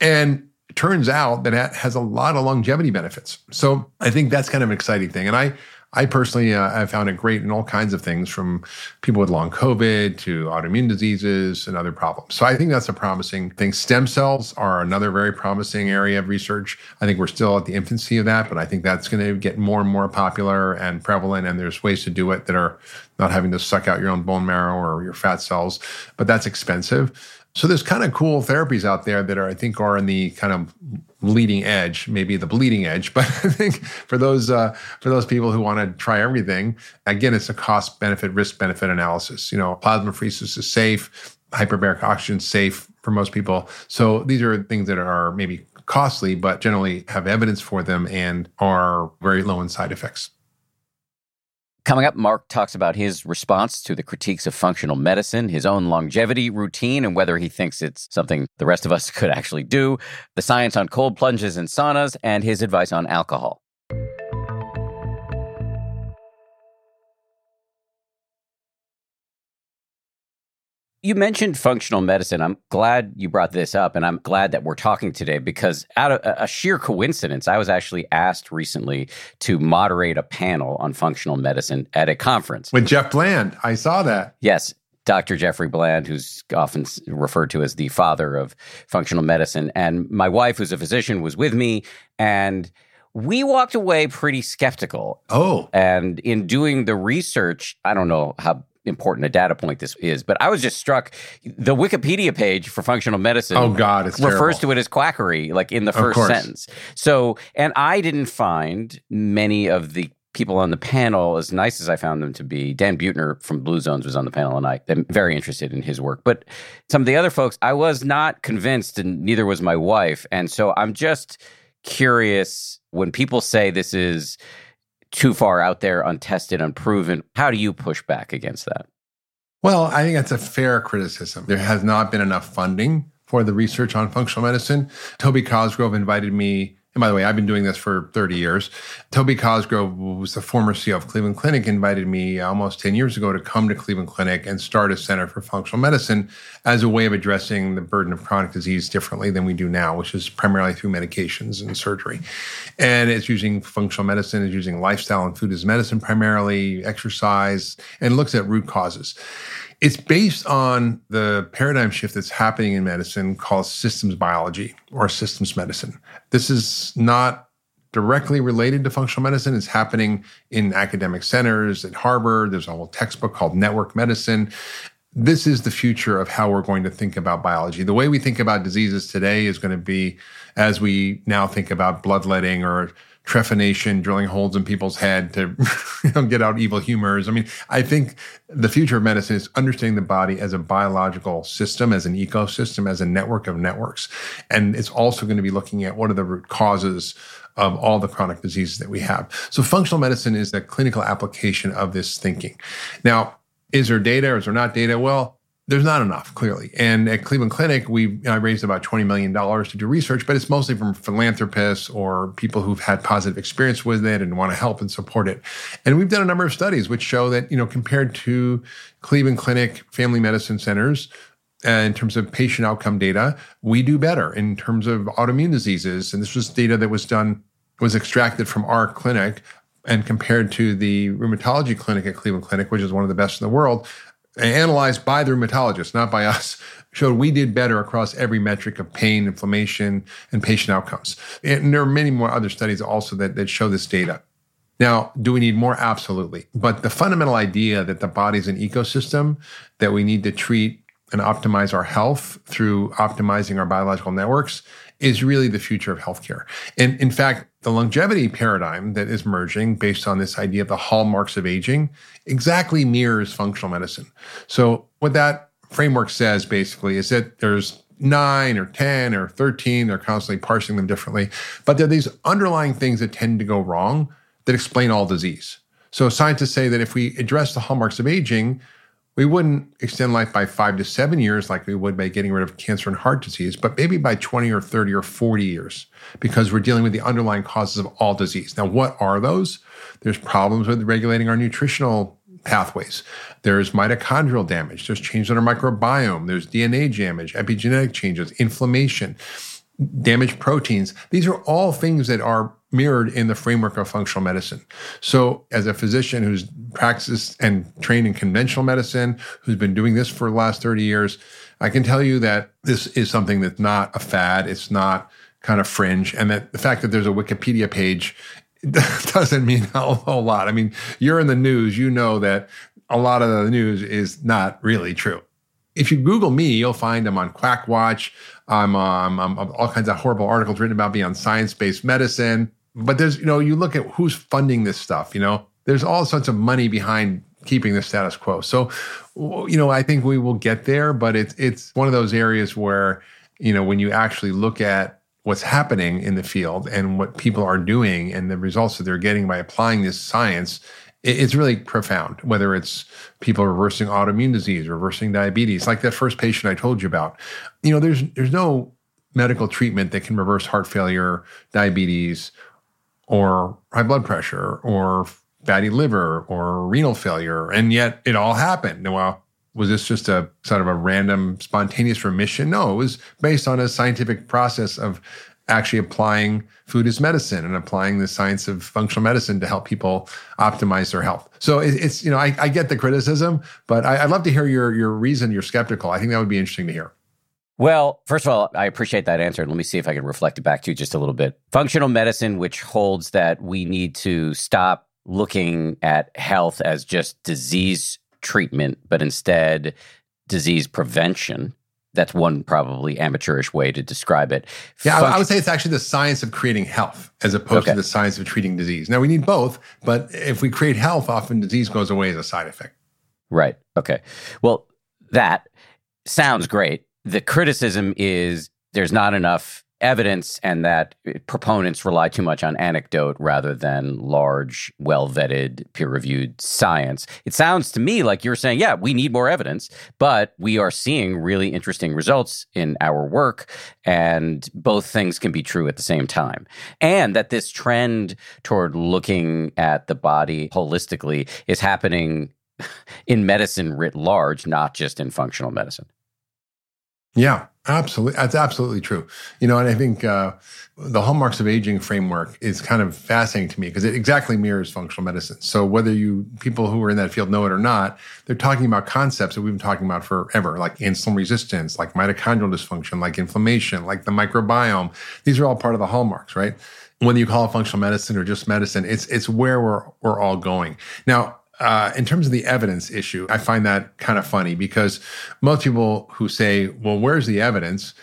And turns out that it has a lot of longevity benefits. So I think that's kind of an exciting thing. And I, I personally, uh, found it great in all kinds of things from people with long COVID to autoimmune diseases and other problems. So I think that's a promising thing. Stem cells are another very promising area of research. I think we're still at the infancy of that, but I think that's going to get more and more popular and prevalent. And there's ways to do it that are not having to suck out your own bone marrow or your fat cells, but that's expensive. So there's kind of cool therapies out there that are, I think, are in the kind of leading edge, maybe the bleeding edge. But I think for those uh, for those people who want to try everything, again, it's a cost benefit risk benefit analysis. You know, plasmapheresis is safe, hyperbaric oxygen safe for most people. So these are things that are maybe costly, but generally have evidence for them and are very low in side effects. Coming up, Mark talks about his response to the critiques of functional medicine, his own longevity routine, and whether he thinks it's something the rest of us could actually do, the science on cold plunges and saunas, and his advice on alcohol. You mentioned functional medicine. I'm glad you brought this up, and I'm glad that we're talking today because, out of a sheer coincidence, I was actually asked recently to moderate a panel on functional medicine at a conference with Jeff Bland. I saw that. Yes, Dr. Jeffrey Bland, who's often referred to as the father of functional medicine, and my wife, who's a physician, was with me, and we walked away pretty skeptical. Oh, and in doing the research, I don't know how important a data point this is, but I was just struck. The Wikipedia page for functional medicine, oh god, it refers terrible. to it as quackery, like in the first sentence. So, and I didn't find many of the people on the panel as nice as I found them to be. Dan Buettner from Blue Zones was on the panel, and I am very interested in his work. But some of the other folks, I was not convinced, and neither was my wife. And so I'm just curious when people say this is too far out there, untested, unproven. How do you push back against that? Well, I think that's a fair criticism. There has not been enough funding for the research on functional medicine. Toby Cosgrove invited me and by the way, I've been doing this for 30 years. Toby Cosgrove, was the former CEO of Cleveland Clinic, invited me almost 10 years ago to come to Cleveland Clinic and start a center for functional medicine as a way of addressing the burden of chronic disease differently than we do now, which is primarily through medications and surgery. And it's using functional medicine, it's using lifestyle and food as medicine primarily, exercise, and looks at root causes. It's based on the paradigm shift that's happening in medicine called systems biology or systems medicine. This is not directly related to functional medicine. It's happening in academic centers at Harvard. There's a whole textbook called Network Medicine. This is the future of how we're going to think about biology. The way we think about diseases today is going to be as we now think about bloodletting or trephination, drilling holes in people's head to you know, get out evil humors. I mean, I think the future of medicine is understanding the body as a biological system, as an ecosystem, as a network of networks. And it's also going to be looking at what are the root causes of all the chronic diseases that we have. So functional medicine is a clinical application of this thinking. Now, is there data or is there not data? Well, there's not enough clearly. And at Cleveland Clinic, we I raised about $20 million to do research, but it's mostly from philanthropists or people who've had positive experience with it and want to help and support it. And we've done a number of studies which show that, you know, compared to Cleveland Clinic family medicine centers, uh, in terms of patient outcome data, we do better in terms of autoimmune diseases. And this was data that was done, was extracted from our clinic and compared to the rheumatology clinic at Cleveland Clinic, which is one of the best in the world, analyzed by the rheumatologist, not by us, showed we did better across every metric of pain, inflammation, and patient outcomes. And there are many more other studies also that, that show this data. Now, do we need more? Absolutely. But the fundamental idea that the body is an ecosystem that we need to treat and optimize our health through optimizing our biological networks is really the future of healthcare. And in fact, the longevity paradigm that is merging based on this idea of the hallmarks of aging exactly mirrors functional medicine. So, what that framework says basically is that there's nine or 10 or 13, they're constantly parsing them differently, but there are these underlying things that tend to go wrong that explain all disease. So, scientists say that if we address the hallmarks of aging, we wouldn't extend life by five to seven years like we would by getting rid of cancer and heart disease, but maybe by 20 or 30 or 40 years because we're dealing with the underlying causes of all disease. Now, what are those? There's problems with regulating our nutritional pathways. There's mitochondrial damage. There's changes in our microbiome. There's DNA damage, epigenetic changes, inflammation, damaged proteins. These are all things that are mirrored in the framework of functional medicine. So, as a physician who's practiced and trained in conventional medicine, who's been doing this for the last 30 years, I can tell you that this is something that's not a fad. It's not kind of fringe. And that the fact that there's a Wikipedia page doesn't mean a whole lot. I mean, you're in the news, you know that a lot of the news is not really true. If you Google me, you'll find I'm on Quackwatch. I'm, um, I'm all kinds of horrible articles written about me on science based medicine. But there's, you know, you look at who's funding this stuff, you know, there's all sorts of money behind keeping the status quo. So, you know, I think we will get there, but it's it's one of those areas where, you know, when you actually look at what's happening in the field and what people are doing and the results that they're getting by applying this science, it's really profound. Whether it's people reversing autoimmune disease, reversing diabetes, like that first patient I told you about. You know, there's there's no medical treatment that can reverse heart failure, diabetes, or high blood pressure or fatty liver or renal failure. And yet it all happened. Well, uh, was this just a sort of a random spontaneous remission? No, it was based on a scientific process of actually applying food as medicine and applying the science of functional medicine to help people optimize their health. So it, it's, you know, I, I, get the criticism, but I, I'd love to hear your, your reason you're skeptical. I think that would be interesting to hear. Well, first of all, I appreciate that answer. Let me see if I can reflect it back to you just a little bit. Functional medicine, which holds that we need to stop looking at health as just disease treatment, but instead disease prevention. That's one probably amateurish way to describe it. Yeah, I would say it's actually the science of creating health as opposed okay. to the science of treating disease. Now, we need both, but if we create health, often disease goes away as a side effect. Right. Okay. Well, that sounds great the criticism is there's not enough evidence and that proponents rely too much on anecdote rather than large, well vetted, peer reviewed science. It sounds to me like you're saying, yeah, we need more evidence, but we are seeing really interesting results in our work. And both things can be true at the same time. And that this trend toward looking at the body holistically is happening in medicine writ large, not just in functional medicine. Yeah, absolutely. That's absolutely true. You know, and I think uh, the hallmarks of aging framework is kind of fascinating to me because it exactly mirrors functional medicine. So whether you people who are in that field know it or not, they're talking about concepts that we've been talking about forever, like insulin resistance, like mitochondrial dysfunction, like inflammation, like the microbiome. These are all part of the hallmarks, right? Whether you call it functional medicine or just medicine, it's it's where we're we're all going. Now, uh, in terms of the evidence issue, I find that kind of funny because most people who say, well, where's the evidence?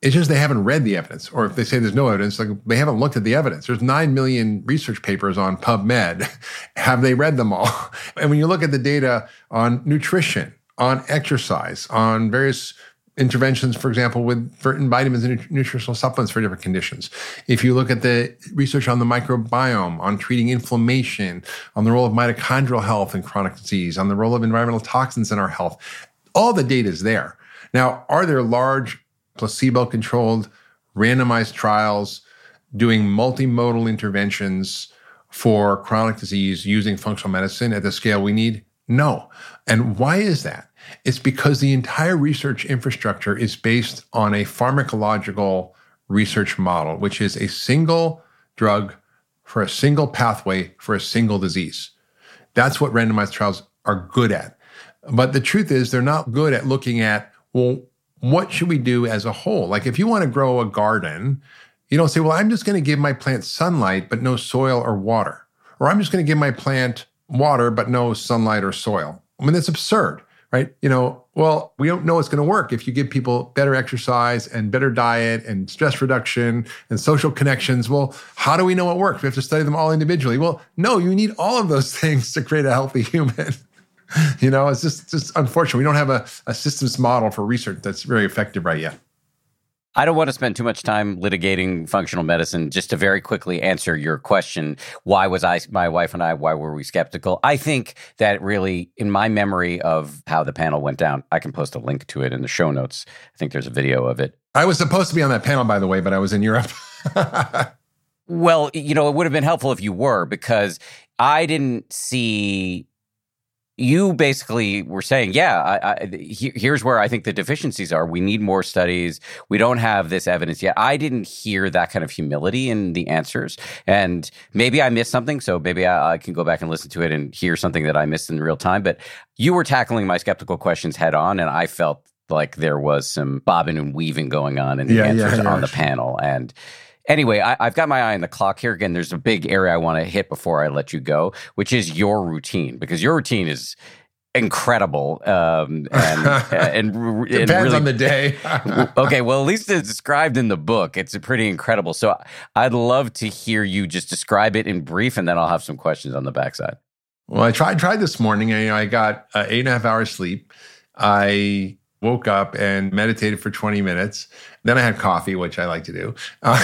It's just they haven't read the evidence, or if they say there's no evidence, like they haven't looked at the evidence. There's nine million research papers on PubMed. Have they read them all? And when you look at the data on nutrition, on exercise, on various interventions, for example, with certain vitamins and nutritional supplements for different conditions. If you look at the research on the microbiome, on treating inflammation, on the role of mitochondrial health in chronic disease, on the role of environmental toxins in our health, all the data is there. Now, are there large placebo controlled, randomized trials doing multimodal interventions for chronic disease using functional medicine at the scale we need? No. And why is that? It's because the entire research infrastructure is based on a pharmacological research model, which is a single drug for a single pathway for a single disease. That's what randomized trials are good at. But the truth is, they're not good at looking at, well, what should we do as a whole? Like if you want to grow a garden, you don't say, well, I'm just going to give my plant sunlight, but no soil or water. Or I'm just going to give my plant water, but no sunlight or soil. I mean, that's absurd, right? You know, well, we don't know it's going to work if you give people better exercise and better diet and stress reduction and social connections. Well, how do we know it works? We have to study them all individually. Well, no, you need all of those things to create a healthy human. you know, it's just just unfortunate. We don't have a, a systems model for research that's very effective right yet. I don't want to spend too much time litigating functional medicine. Just to very quickly answer your question, why was I, my wife and I, why were we skeptical? I think that really, in my memory of how the panel went down, I can post a link to it in the show notes. I think there's a video of it. I was supposed to be on that panel, by the way, but I was in Europe. well, you know, it would have been helpful if you were because I didn't see you basically were saying, yeah, I, I, he, here's where I think the deficiencies are. We need more studies. We don't have this evidence yet. I didn't hear that kind of humility in the answers. And maybe I missed something. So maybe I, I can go back and listen to it and hear something that I missed in real time. But you were tackling my skeptical questions head on. And I felt like there was some bobbing and weaving going on in the yeah, answers yeah, yeah. on the panel. And Anyway, I, have got my eye on the clock here. Again, there's a big area I want to hit before I let you go, which is your routine, because your routine is incredible um, and and, and depends really, on the day. okay, well, at least it's described in the book. It's pretty incredible. So I'd love to hear you just describe it in brief, and then I'll have some questions on the backside. Well, I tried tried this morning. I, I got uh, eight and a half hours sleep. I woke up and meditated for 20 minutes. Then I had coffee, which I like to do. Uh,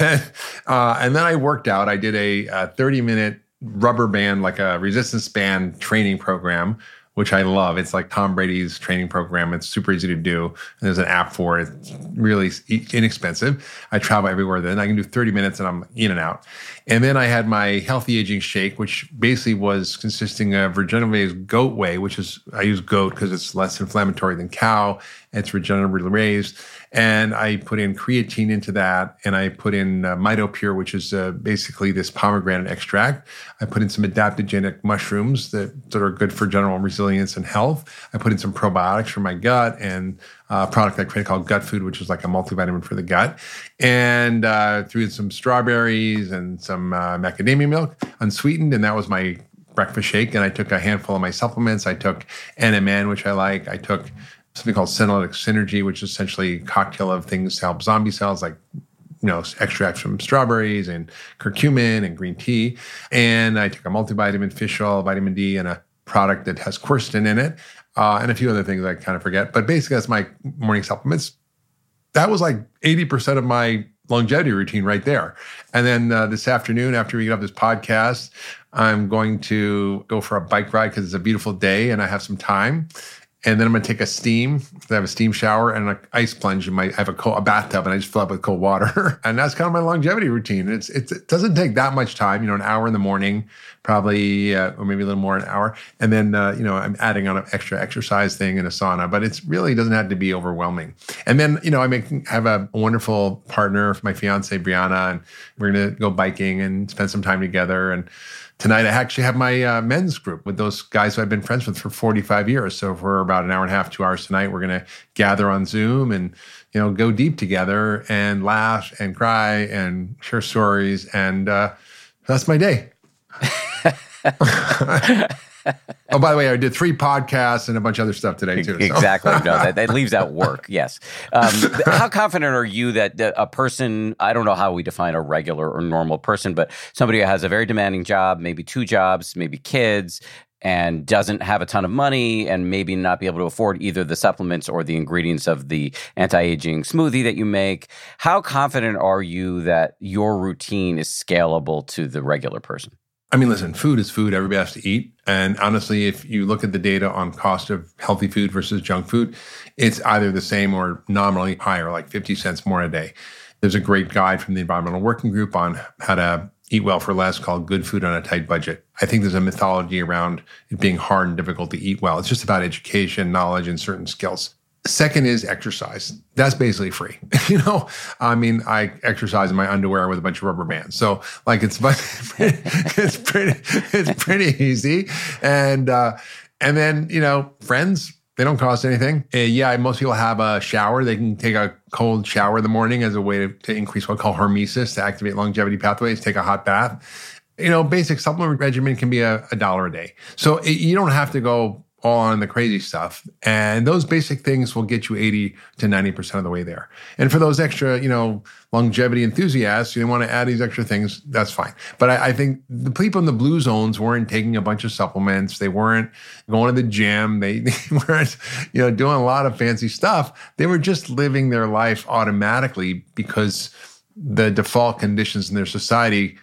and, uh, and, then I worked out. I did a, a 30 minute rubber band, like a resistance band training program which I love. It's like Tom Brady's training program. It's super easy to do. And there's an app for it. It's really inexpensive. I travel everywhere then. I can do 30 minutes and I'm in and out. And then I had my healthy aging shake, which basically was consisting of regenerative goat whey, which is, I use goat because it's less inflammatory than cow. It's regeneratively raised and I put in creatine into that, and I put in uh, MitoPure, which is uh, basically this pomegranate extract. I put in some adaptogenic mushrooms that, that are good for general resilience and health. I put in some probiotics for my gut and uh, a product I created called Gut Food, which is like a multivitamin for the gut, and uh, threw in some strawberries and some uh, macadamia milk, unsweetened, and that was my breakfast shake. And I took a handful of my supplements. I took NMN, which I like. I took something called senolytic synergy, which is essentially a cocktail of things to help zombie cells, like you know extracts from strawberries and curcumin and green tea. And I took a multivitamin, fish oil, vitamin D, and a product that has quercetin in it, uh, and a few other things I kind of forget. But basically, that's my morning supplements. That was like eighty percent of my longevity routine right there. And then uh, this afternoon, after we get off this podcast, I'm going to go for a bike ride because it's a beautiful day and I have some time and then I'm to take a steam. I have a steam shower and an ice plunge. In my, I have a, cold, a bathtub, and I just fill up with cold water. and that's kind of my longevity routine. It's, it's, it doesn't take that much time. You know, an hour in the morning, probably, uh, or maybe a little more an hour, and then uh, you know I'm adding on an extra exercise thing in a sauna. But it's really doesn't have to be overwhelming. And then you know I make have a wonderful partner, my fiance Brianna, and we're to go biking and spend some time together and tonight I actually have my uh, men's group with those guys who I've been friends with for 45 years. So for about an hour and a half, two hours tonight, we're going to gather on Zoom and you know go deep together and laugh and cry and share stories. And uh, that's my day. oh, by the way, I did three podcasts and a bunch of other stuff today too. So. Exactly. no, that, that, leaves out work. Yes. Um, how confident are you that a person? I don't know how we define a regular or normal person, but somebody who has a very demanding job, maybe two jobs, maybe kids, and doesn't have a ton of money and maybe not be able to afford either the supplements or the ingredients of the anti-aging smoothie that you make how confident are you that your routine is scalable to the regular person I mean, listen, food is food. Everybody has to eat. And honestly, if you look at the data on cost of healthy food versus junk food, it's either the same or nominally higher, like 50 cents more a day. There's a great guide from the Environmental Working Group on how to eat well for less called Good Food on a Tight Budget. I think there's a mythology around it being hard and difficult to eat well. It's just about education, knowledge, and certain skills. Second is exercise. That's basically free. you know, I mean, I exercise in my underwear with a bunch of rubber bands. So like it's it's pretty it's pretty easy. And uh and then, you know, friends, they don't cost anything. Uh, yeah, most people have a shower. They can take a cold shower in the morning as a way to, to increase what we call hormesis to activate longevity pathways. Take a hot bath. You know, basic supplement regimen can be a, a dollar a day. So it, you don't have to go on the crazy stuff. And those basic things will get you 80 to 90% of the way there. And for those extra, you know, longevity enthusiasts, you want to add these extra things, that's fine. But I, I, think the people in the blue zones weren't taking a bunch of supplements. They weren't going to the gym. They, they weren't, you know, doing a lot of fancy stuff. They were just living their life automatically because the default conditions in their society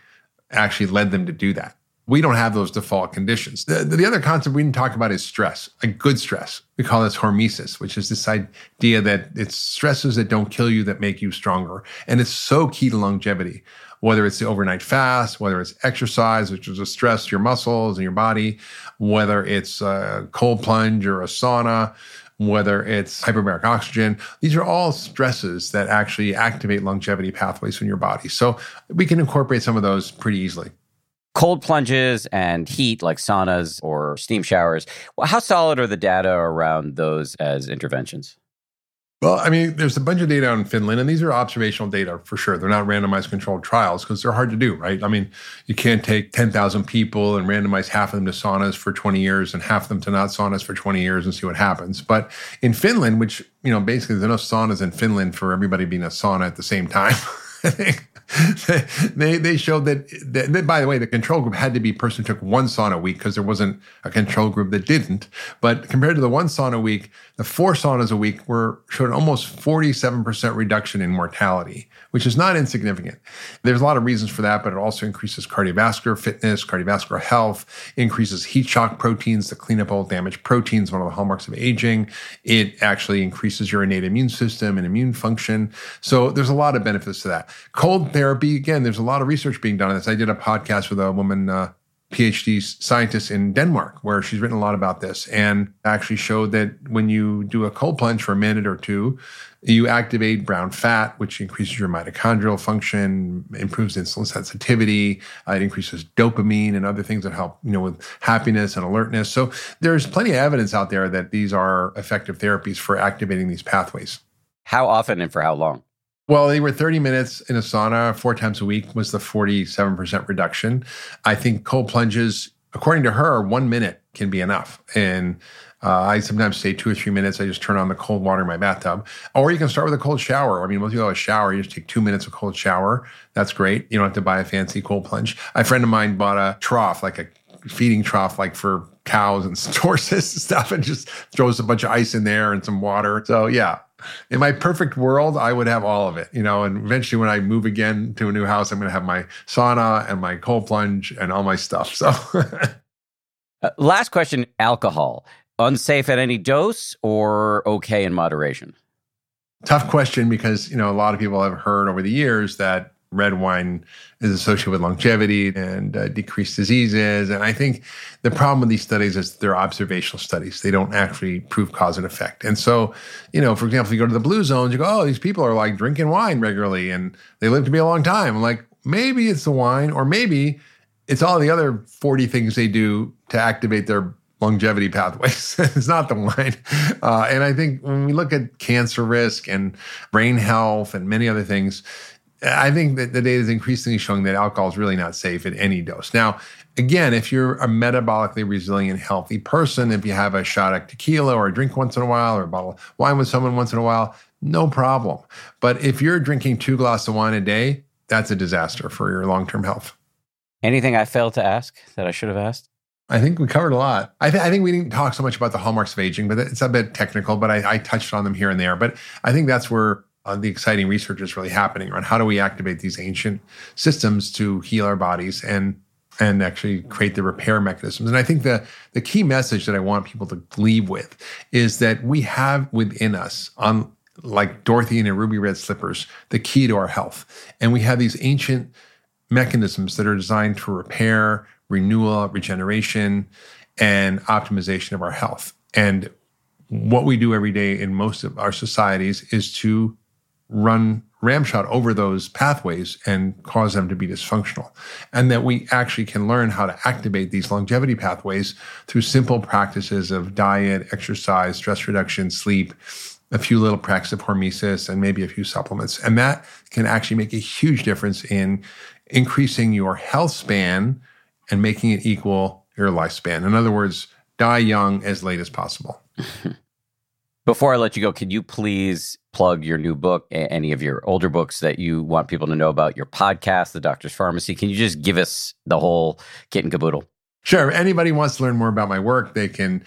actually led them to do that. We don't have those default conditions. The, the other concept we didn't talk about is stress, a good stress. We call this hormesis, which is this idea that it's stresses that don't kill you that make you stronger. And it's so key to longevity, whether it's the overnight fast, whether it's exercise, which is a stress to your muscles and your body, whether it's a cold plunge or a sauna, whether it's hyperbaric oxygen. These are all stresses that actually activate longevity pathways in your body. So we can incorporate some of those pretty easily cold plunges and heat like saunas or steam showers. How solid are the data around those as interventions? Well, I mean, there's a bunch of data on Finland, and these are observational data for sure. They're not randomized controlled trials because they're hard to do, right? I mean, you can't take 10,000 people and randomize half of them to saunas for 20 years and half of them to not saunas for 20 years and see what happens. But in Finland, which, you know, basically there's enough saunas in Finland for everybody being a sauna at the same time. They they showed that, that, by the way the control group had to be person who took one sauna a week because there wasn't a control group that didn't. But compared to the one sauna a week the four saunas a week were showed almost 47% reduction in mortality which is not insignificant. There's a lot of reasons for that but it also increases cardiovascular fitness cardiovascular health increases heat shock proteins to clean up old damaged proteins one of the hallmarks of aging. It actually increases your innate immune system and immune function. So there's a lot of benefits to that cold therapy. Again, there's a lot of research being done on this. I did a podcast with a woman, uh, PhD scientist in Denmark, where she's written a lot about this and actually showed that when you do a cold plunge for a minute or two, you activate brown fat, which increases your mitochondrial function, improves insulin sensitivity. Uh, it increases dopamine and other things that help, you know, with happiness and alertness. So there's plenty of evidence out there that these are effective therapies for activating these pathways. How often and for how long? Well, they were 30 minutes in a sauna four times a week was the 47% reduction. I think cold plunges, according to her, one minute can be enough. And uh, I sometimes say two or three minutes. I just turn on the cold water in my bathtub. Or you can start with a cold shower. I mean, most people have a shower. You just take two minutes of cold shower. That's great. You don't have to buy a fancy cold plunge. A friend of mine bought a trough, like a feeding trough, like for cows and horses and stuff, and just throws a bunch of ice in there and some water. So, yeah, in my perfect world, I would have all of it, you know. And eventually, when I move again to a new house, I'm going to have my sauna and my cold plunge and all my stuff. So, uh, last question: alcohol unsafe at any dose or okay in moderation? Tough question because you know a lot of people have heard over the years that red wine is associated with longevity and uh, decreased diseases. And I think the problem with these studies is they're observational studies. They don't actually prove cause and effect. And so, you know, for example, if you go to the blue zones, you go, oh, these people are like drinking wine regularly and they live to be a long time. I'm like, maybe it's the wine or maybe it's all the other 40 things they do to activate their longevity pathways. it's not the wine. Uh, and I think when we look at cancer risk and brain health and many other things, I think that the data is increasingly showing that alcohol is really not safe at any dose. Now, again, if you're a metabolically resilient, healthy person, if you have a shot of tequila or a drink once in a while or a bottle of wine with someone once in a while, no problem. But if you're drinking two glasses of wine a day, that's a disaster for your long term health. Anything I failed to ask that I should have asked? I think we covered a lot. I, th- I, think we didn't talk so much about the hallmarks of aging, but it's a bit technical, but I, I touched on them here and there. But I think that's where uh, the exciting research is really happening around how do we activate these ancient systems to heal our bodies and and actually create the repair mechanisms. And I think the the key message that I want people to leave with is that we have within us on like Dorothy in her ruby red slippers, the key to our health. And we have these ancient mechanisms that are designed to repair, renewal, regeneration, and optimization of our health. And what we do every day in most of our societies is to run ramshot over those pathways and cause them to be dysfunctional. And that we actually can learn how to activate these longevity pathways through simple practices of diet, exercise, stress reduction, sleep, a few little practices of hormesis, and maybe a few supplements. And that can actually make a huge difference in increasing your health span and making it equal your lifespan. In other words, die young as late as possible. Before I let you go, can you please plug your new book, any of your older books that you want people to know about, your podcast, The Doctor's Farmacy? Can you just give us the whole kit and caboodle? Sure. If anybody wants to learn more about my work, they can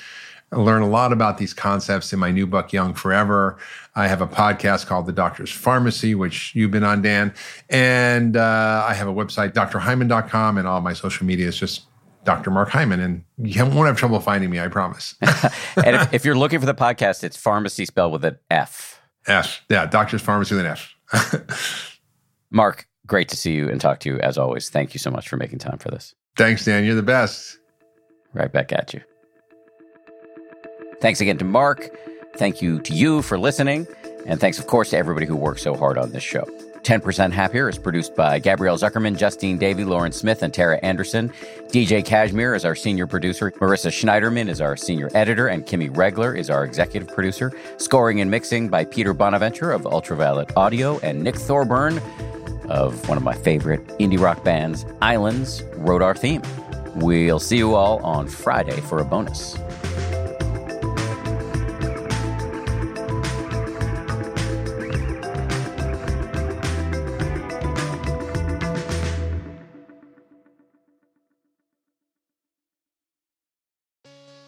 learn a lot about these concepts in my new book, Young Forever. I have a podcast called The Doctor's Farmacy, which you've been on, Dan. And uh, I have a website, drhyman.com, and all my social media is just Dr. Mark Hyman, and you won't have trouble finding me, I promise. and if, if, you're looking for the podcast, it's pharmacy spelled with an F. F. Yeah, Doctor's Farmacy with an F. Mark, great to see you and talk to you as always. Thank you so much for making time for this. Thanks, Dan. You're the best. Right back at you. Thanks again to Mark. Thank you to you for listening. And thanks, of course, to everybody who worked so hard on this show. 10% Happier is produced by Gabrielle Zuckerman, Justine Davey, Lauren Smith, and Tara Anderson. DJ Kashmiri is our senior producer. Marissa Schneiderman is our senior editor, and Kimmy Regler is our executive producer. Scoring and mixing by Peter Bonaventure of Ultraviolet Audio, and Nick Thorburn of one of my favorite indie rock bands, Islands, wrote our theme. We'll see you all on Friday for a bonus.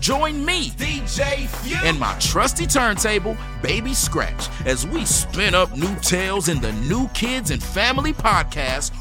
Join me, DJ Few, and my trusty turntable, Baby Scratch, as we spin up new tales in the New Kids and Family podcast,